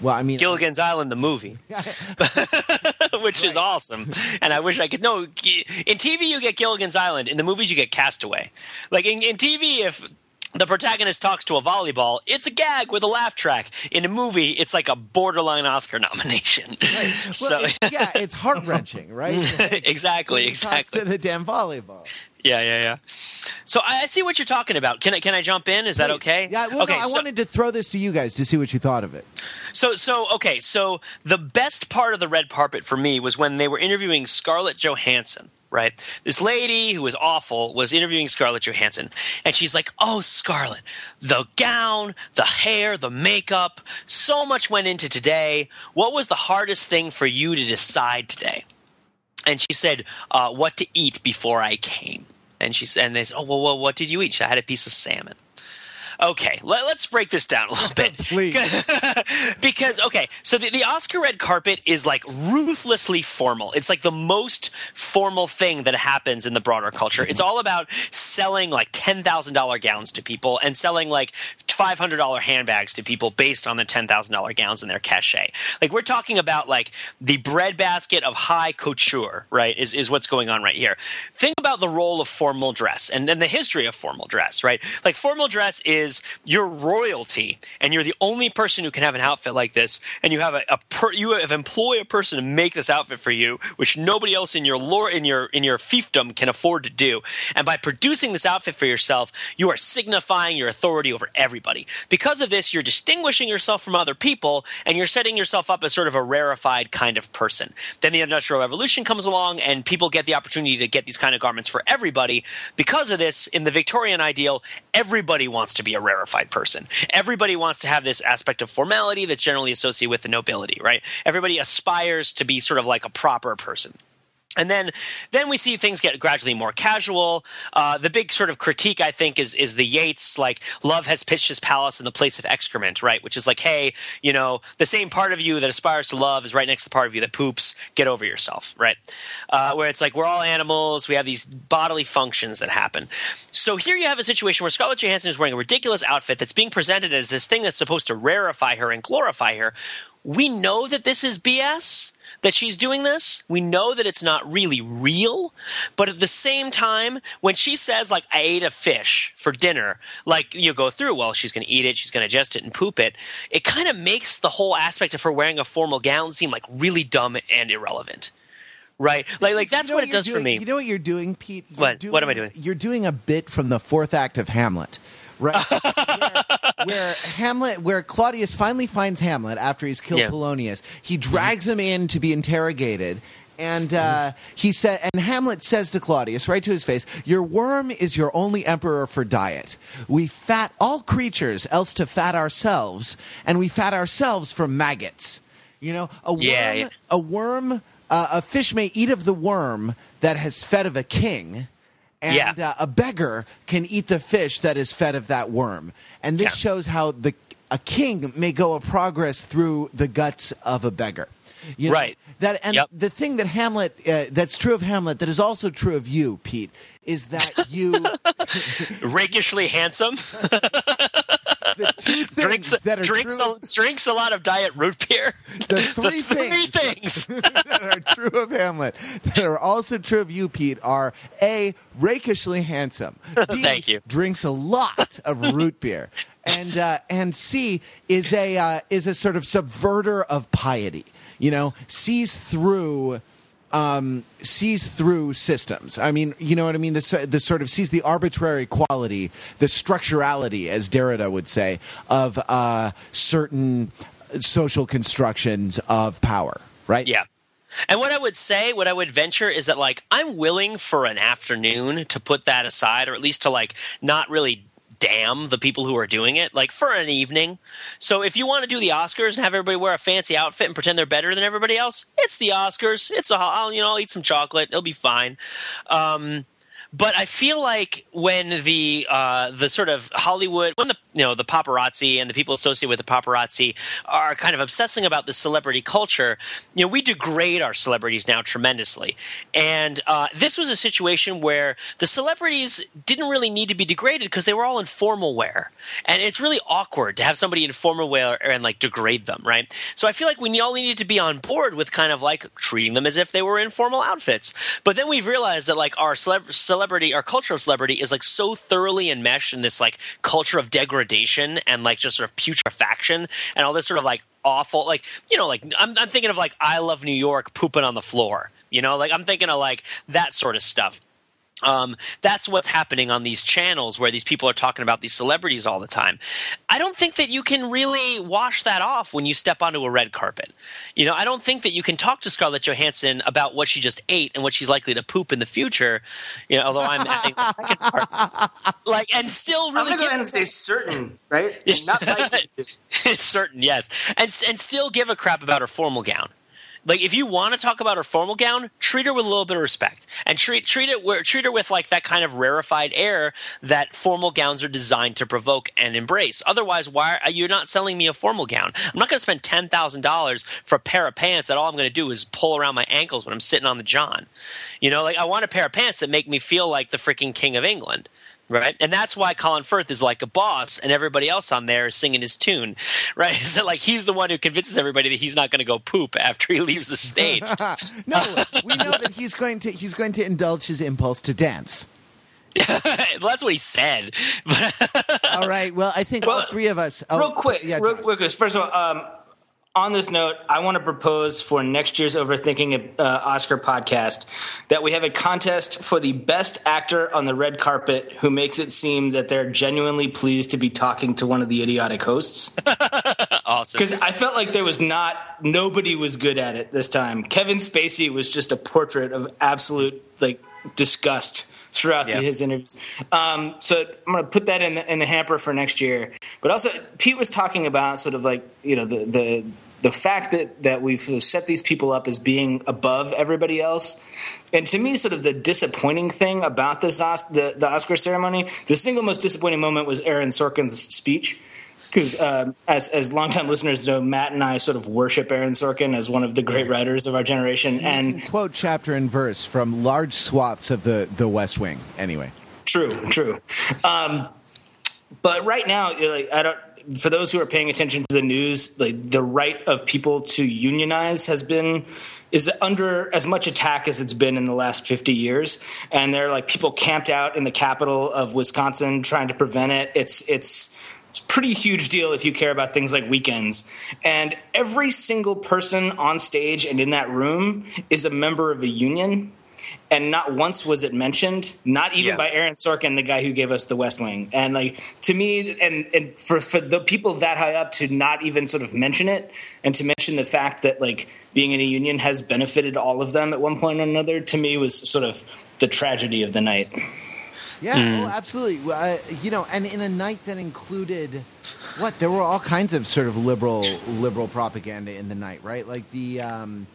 S1: well, I mean,
S2: Gilligan's Island, the movie, which is awesome. And I wish I could know. In TV, you get Gilligan's Island. In the movies, you get Castaway. Like in, in TV, if the protagonist talks to a volleyball, it's a gag with a laugh track. In a movie, it's like a borderline Oscar nomination.
S1: well,
S2: so
S1: it's- yeah, it's heart wrenching, right?
S2: exactly,
S1: Talks
S2: exactly.
S1: to the damn volleyball.
S2: Yeah, yeah, yeah. So I see what you're talking about. Can I can I jump in? Is that okay?
S1: Yeah. Well,
S2: okay.
S1: no, I
S2: so-
S1: wanted to throw this to you guys to see what you thought of it.
S2: So, so okay. So the best part of the red carpet for me was when they were interviewing Scarlett Johansson. Right, this lady who was awful was interviewing Scarlett Johansson, and she's like, "Oh, Scarlett, the gown, the hair, the makeup, so much went into today. What was the hardest thing for you to decide today?" And she said, uh, "What to eat before I came." And she said, and they said, "Oh, well, well, what did you eat?" She, I had a piece of salmon. Okay, let, us break this down a little bit.
S1: Please.
S2: because okay, so the, the Oscar red carpet is like ruthlessly formal. It's like the most formal thing that happens in the broader culture. It's all about selling like ten thousand dollar gowns to people and selling like five hundred dollar handbags to people based on the ten thousand dollar gowns and their cachet. Like we're talking about like the breadbasket of high couture, right? Is is what's going on right here. Think about the role of formal dress and then the history of formal dress, right? Like formal dress is your royalty, and you're the only person who can have an outfit like this, and you have a, a per, you have employ a person to make this outfit for you, which nobody else in your lore in your in your fiefdom can afford to do. And by producing this outfit for yourself, you are signifying your authority over everybody. Because of this, you're distinguishing yourself from other people, and you're setting yourself up as sort of a rarefied kind of person. Then the Industrial Revolution comes along, and people get the opportunity to get these kind of garments for everybody. Because of this, in the Victorian ideal, everybody wants to be a rarefied person. Everybody wants to have this aspect of formality that's generally associated with the nobility, right? Everybody aspires to be sort of like a proper person. And then, then we see things get gradually more casual. Uh, the big sort of critique, I think, is is the Yeats like love has pitched his palace in the place of excrement, right? Which is like, hey, you know, the same part of you that aspires to love is right next to the part of you that poops. Get over yourself, right? Uh, where it's like we're all animals. We have these bodily functions that happen. So here you have a situation where Scarlett Johansson is wearing a ridiculous outfit that's being presented as this thing that's supposed to rarefy her and glorify her. We know that this is BS that she's doing this. We know that it's not really real, but at the same time, when she says like I ate a fish for dinner, like you go through, well, she's going to eat it, she's going to ingest it and poop it. It kind of makes the whole aspect of her wearing a formal gown seem like really dumb and irrelevant. Right, like like that's
S1: You know
S2: what it does
S1: doing-
S2: for me.
S1: You know what you're doing, Pete? You're
S2: What? What am I doing?
S1: You're doing a bit from the fourth act of Hamlet, right? where, where Hamlet, where Claudius finally finds Hamlet after he's killed
S2: Yeah.
S1: Polonius, he drags him in to be interrogated. And uh, he said, and Hamlet says to Claudius, right to his face, "Your worm is your only emperor for diet. We fat all creatures, else to fat ourselves, and we fat ourselves from maggots." You know, a worm,
S2: Yeah, yeah.
S1: a worm, uh, a fish may eat of the worm that has fed of a king, and
S2: Yeah.
S1: uh, a beggar can eat the fish that is fed of that worm. And this
S2: Yeah.
S1: shows how the a king may go a progress through the guts of a beggar. You know,
S2: Right.
S1: That and
S2: Yep.
S1: the thing that Hamlet uh, that's true of Hamlet that is also true of you, Pete, is that you
S2: Rakishly handsome,
S1: the two things
S2: drinks
S1: that are
S2: drinks
S1: true,
S2: a, drinks a lot of diet root beer.
S1: the three
S2: three
S1: things
S2: things.
S1: that are true of Hamlet that are also true of you, Pete, are A, rakishly handsome. B,
S2: Thank you.
S1: drinks a lot of root beer. And uh, and C is a uh, is a sort of subverter of piety. You know, sees through um, sees through systems. I mean, you know what I mean. The sort of sees the arbitrary quality, the structurality, as Derrida would say, of uh, certain social constructions of power. Right?
S2: Yeah. And what I would say, what I would venture is that like I'm willing for an afternoon to put that aside or at least to like not really damn the people who are doing it like for an evening. So if you want to do the Oscars and have everybody wear a fancy outfit and pretend they're better than everybody else, it's the Oscars. It's a I'll, you know, I'll eat some chocolate. It'll be fine. Um but I feel like when the uh, the sort of Hollywood, when the you know the paparazzi and the people associated with the paparazzi are kind of obsessing about the celebrity culture, you know, we degrade our celebrities now tremendously. And uh, this was a situation where the celebrities didn't really need to be degraded because they were all in formal wear, and it's really awkward to have somebody in formal wear and like degrade them, right? So I feel like we all needed to be on board with kind of like treating them as if they were in formal outfits. But then we've realized that like our celeb- celebrity, our culture of celebrity is like so thoroughly enmeshed in this like culture of degradation and like just sort of putrefaction and all this sort of like awful like you know like I'm, I'm thinking of like I love New York pooping on the floor. You know, like I'm thinking of like that sort of stuff um, that's what's happening on these channels where these people are talking about these celebrities all the time. I don't think that you can really wash that off when you step onto a red carpet. You know, I don't think that you can talk to Scarlett Johansson about what she just ate and what she's likely to poop in the future. You know, although I'm adding the second part, like, and still
S3: I'm
S2: really
S3: gonna go ahead and say certain, right? Not like
S2: certain, yes, and and still give a crap about her formal gown. Like if you want to talk about her formal gown, treat her with a little bit of respect, and treat treat it treat her with like that kind of rarefied air that formal gowns are designed to provoke and embrace. Otherwise, why are you not selling me a formal gown? I'm not going to spend ten thousand dollars for a pair of pants that all I'm going to do is pull around my ankles when I'm sitting on the john. You know, like I want a pair of pants that make me feel like the freaking king of England. Right, and that's why Colin Firth is like a boss, and everybody else on there is singing his tune. Right, so like he's the one who convinces everybody that he's not going to go poop after he leaves the stage.
S1: no, we know that he's going to he's going to indulge his impulse to dance.
S2: well, that's what he said.
S1: All right. Well, I think all three of us. Oh,
S3: real quick,
S1: yeah,
S3: real quick. First of all, um, on this note, I want to propose for next year's Overthinking uh, Oscar podcast that we have a contest for the best actor on the red carpet who makes it seem that they're genuinely pleased to be talking to one of the idiotic hosts.
S2: awesome.
S3: Because I felt like there was not nobody was good at it this time. Kevin Spacey was just a portrait of absolute like disgust throughout
S2: Yeah.
S3: his interviews. Um, so I'm going to put that in the, in the hamper for next year. But also, Pete was talking about sort of like you know the the the fact that that we've set these people up as being above everybody else, and to me, sort of the disappointing thing about this the the Oscar ceremony, the single most disappointing moment was Aaron Sorkin's speech. Because uh, as as longtime listeners know, Matt and I sort of worship Aaron Sorkin as one of the great writers of our generation, and
S1: quote chapter and verse from large swaths of the the West Wing. Anyway,
S3: true, true. Um, but right now, like, I don't for those who are paying attention to the news, like the right of people to unionize has been is under as much attack as it's been in the last 50 years and there are like people camped out in the capital of Wisconsin trying to prevent it it's it's pretty huge deal if you care about things like weekends and every single person on stage and in that room is a member of a union and not once was it mentioned, not even yeah. by Aaron Sorkin, the guy who gave us The West Wing. And like to me, and and for for the people that high up to not even sort of mention it, and to mention the fact that like being in a union has benefited all of them at one point or another, to me was sort of the tragedy of the night.
S1: Yeah, mm. oh, absolutely. Uh, you know, and in a night that included what there were all kinds of sort of liberal liberal propaganda in the night, right? Like the. Um,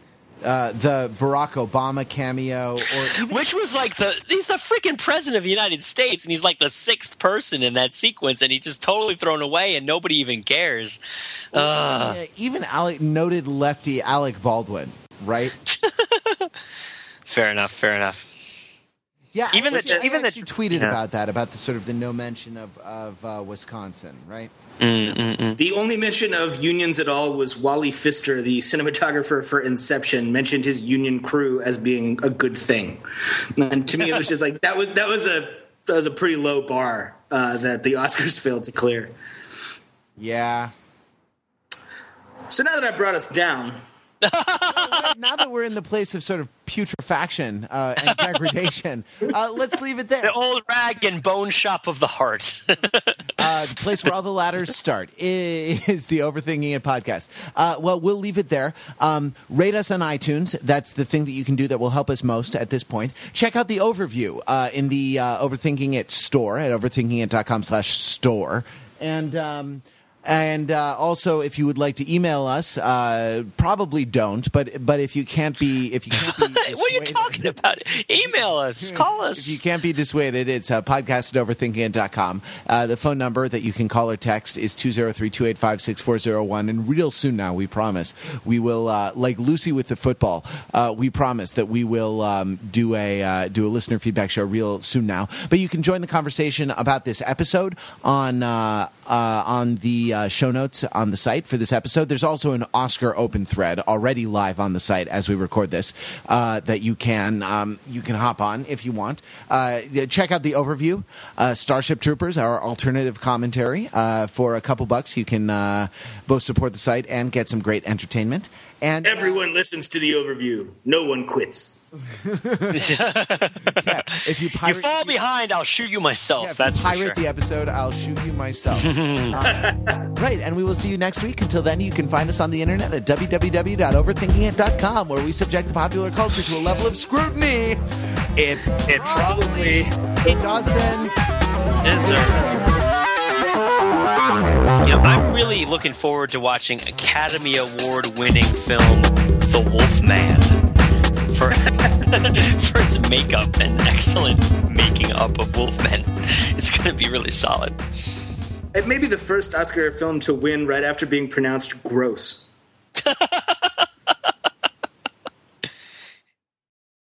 S1: uh, the Barack Obama cameo, or
S2: even- which was like the he's the freaking president of the United States, and he's like the sixth person in that sequence, and he's just totally thrown away, and nobody even cares.
S1: Uh. Yeah, even Alec, noted lefty Alec Baldwin, right?
S2: fair enough. Fair enough.
S1: Yeah, even the, I even the tweeted yeah. about that about the sort of the no mention of of uh, Wisconsin, right?
S3: Mm-mm-mm. The only mention of unions at all was Wally Pfister, the cinematographer for Inception, mentioned his union crew as being a good thing, and to me it was just like that was that was a that was a pretty low bar uh, that the Oscars failed to clear.
S1: Yeah.
S3: So now that I brought us down,
S1: now that we're in the place of sort of putrefaction uh, and degradation, uh, let's leave it there.
S2: The old rag and bone shop of the heart.
S1: uh, the place where all the ladders start is the Overthinking It podcast. Uh, well, we'll leave it there. Um, rate us on iTunes. That's the thing that you can do that will help us most at this point. Check out the OverRiff uh, in the uh, Overthinking It store at overthinkingit.com slash store. And... Um, and uh, also, if you would like to email us, uh, probably don't. But but if you can't be if you can't be
S2: what are you talking about? Email us, call us.
S1: If you can't be dissuaded, it's uh, podcast at. Uh, the phone number that you can call or text is 203-285-6401. And real soon now, we promise we will uh, like Lucy with the football. Uh, we promise that we will um, do a uh, do a listener feedback show real soon now. But you can join the conversation about this episode on uh, on the uh, show notes on the site for this episode. There's also an Oscar open thread already live on the site as we record this uh, that you can um, you can hop on if you want. Uh, check out the OverRiff, uh, Starship Troopers, our alternative commentary. Uh, for a couple bucks, you can uh, both support the site and get some great entertainment. And
S3: everyone listens to the OverRiff. No one quits.
S2: yeah, if you, pirate, you fall behind, I'll shoot you myself. Yeah, That's
S1: pirate
S2: sure.
S1: the episode. I'll shoot you myself. uh, right, and we will see you next week. Until then, you can find us on the internet at www.overthinkingit.com, where we subject the popular culture to a level of scrutiny.
S3: It it probably
S1: it doesn't.
S2: Yes, sir. You know, I'm really looking forward to watching Academy Award winning film The Wolfman for for its makeup and excellent making up of Wolfman. It's going to be really solid.
S3: It may be the first Oscar film to win right after being pronounced gross.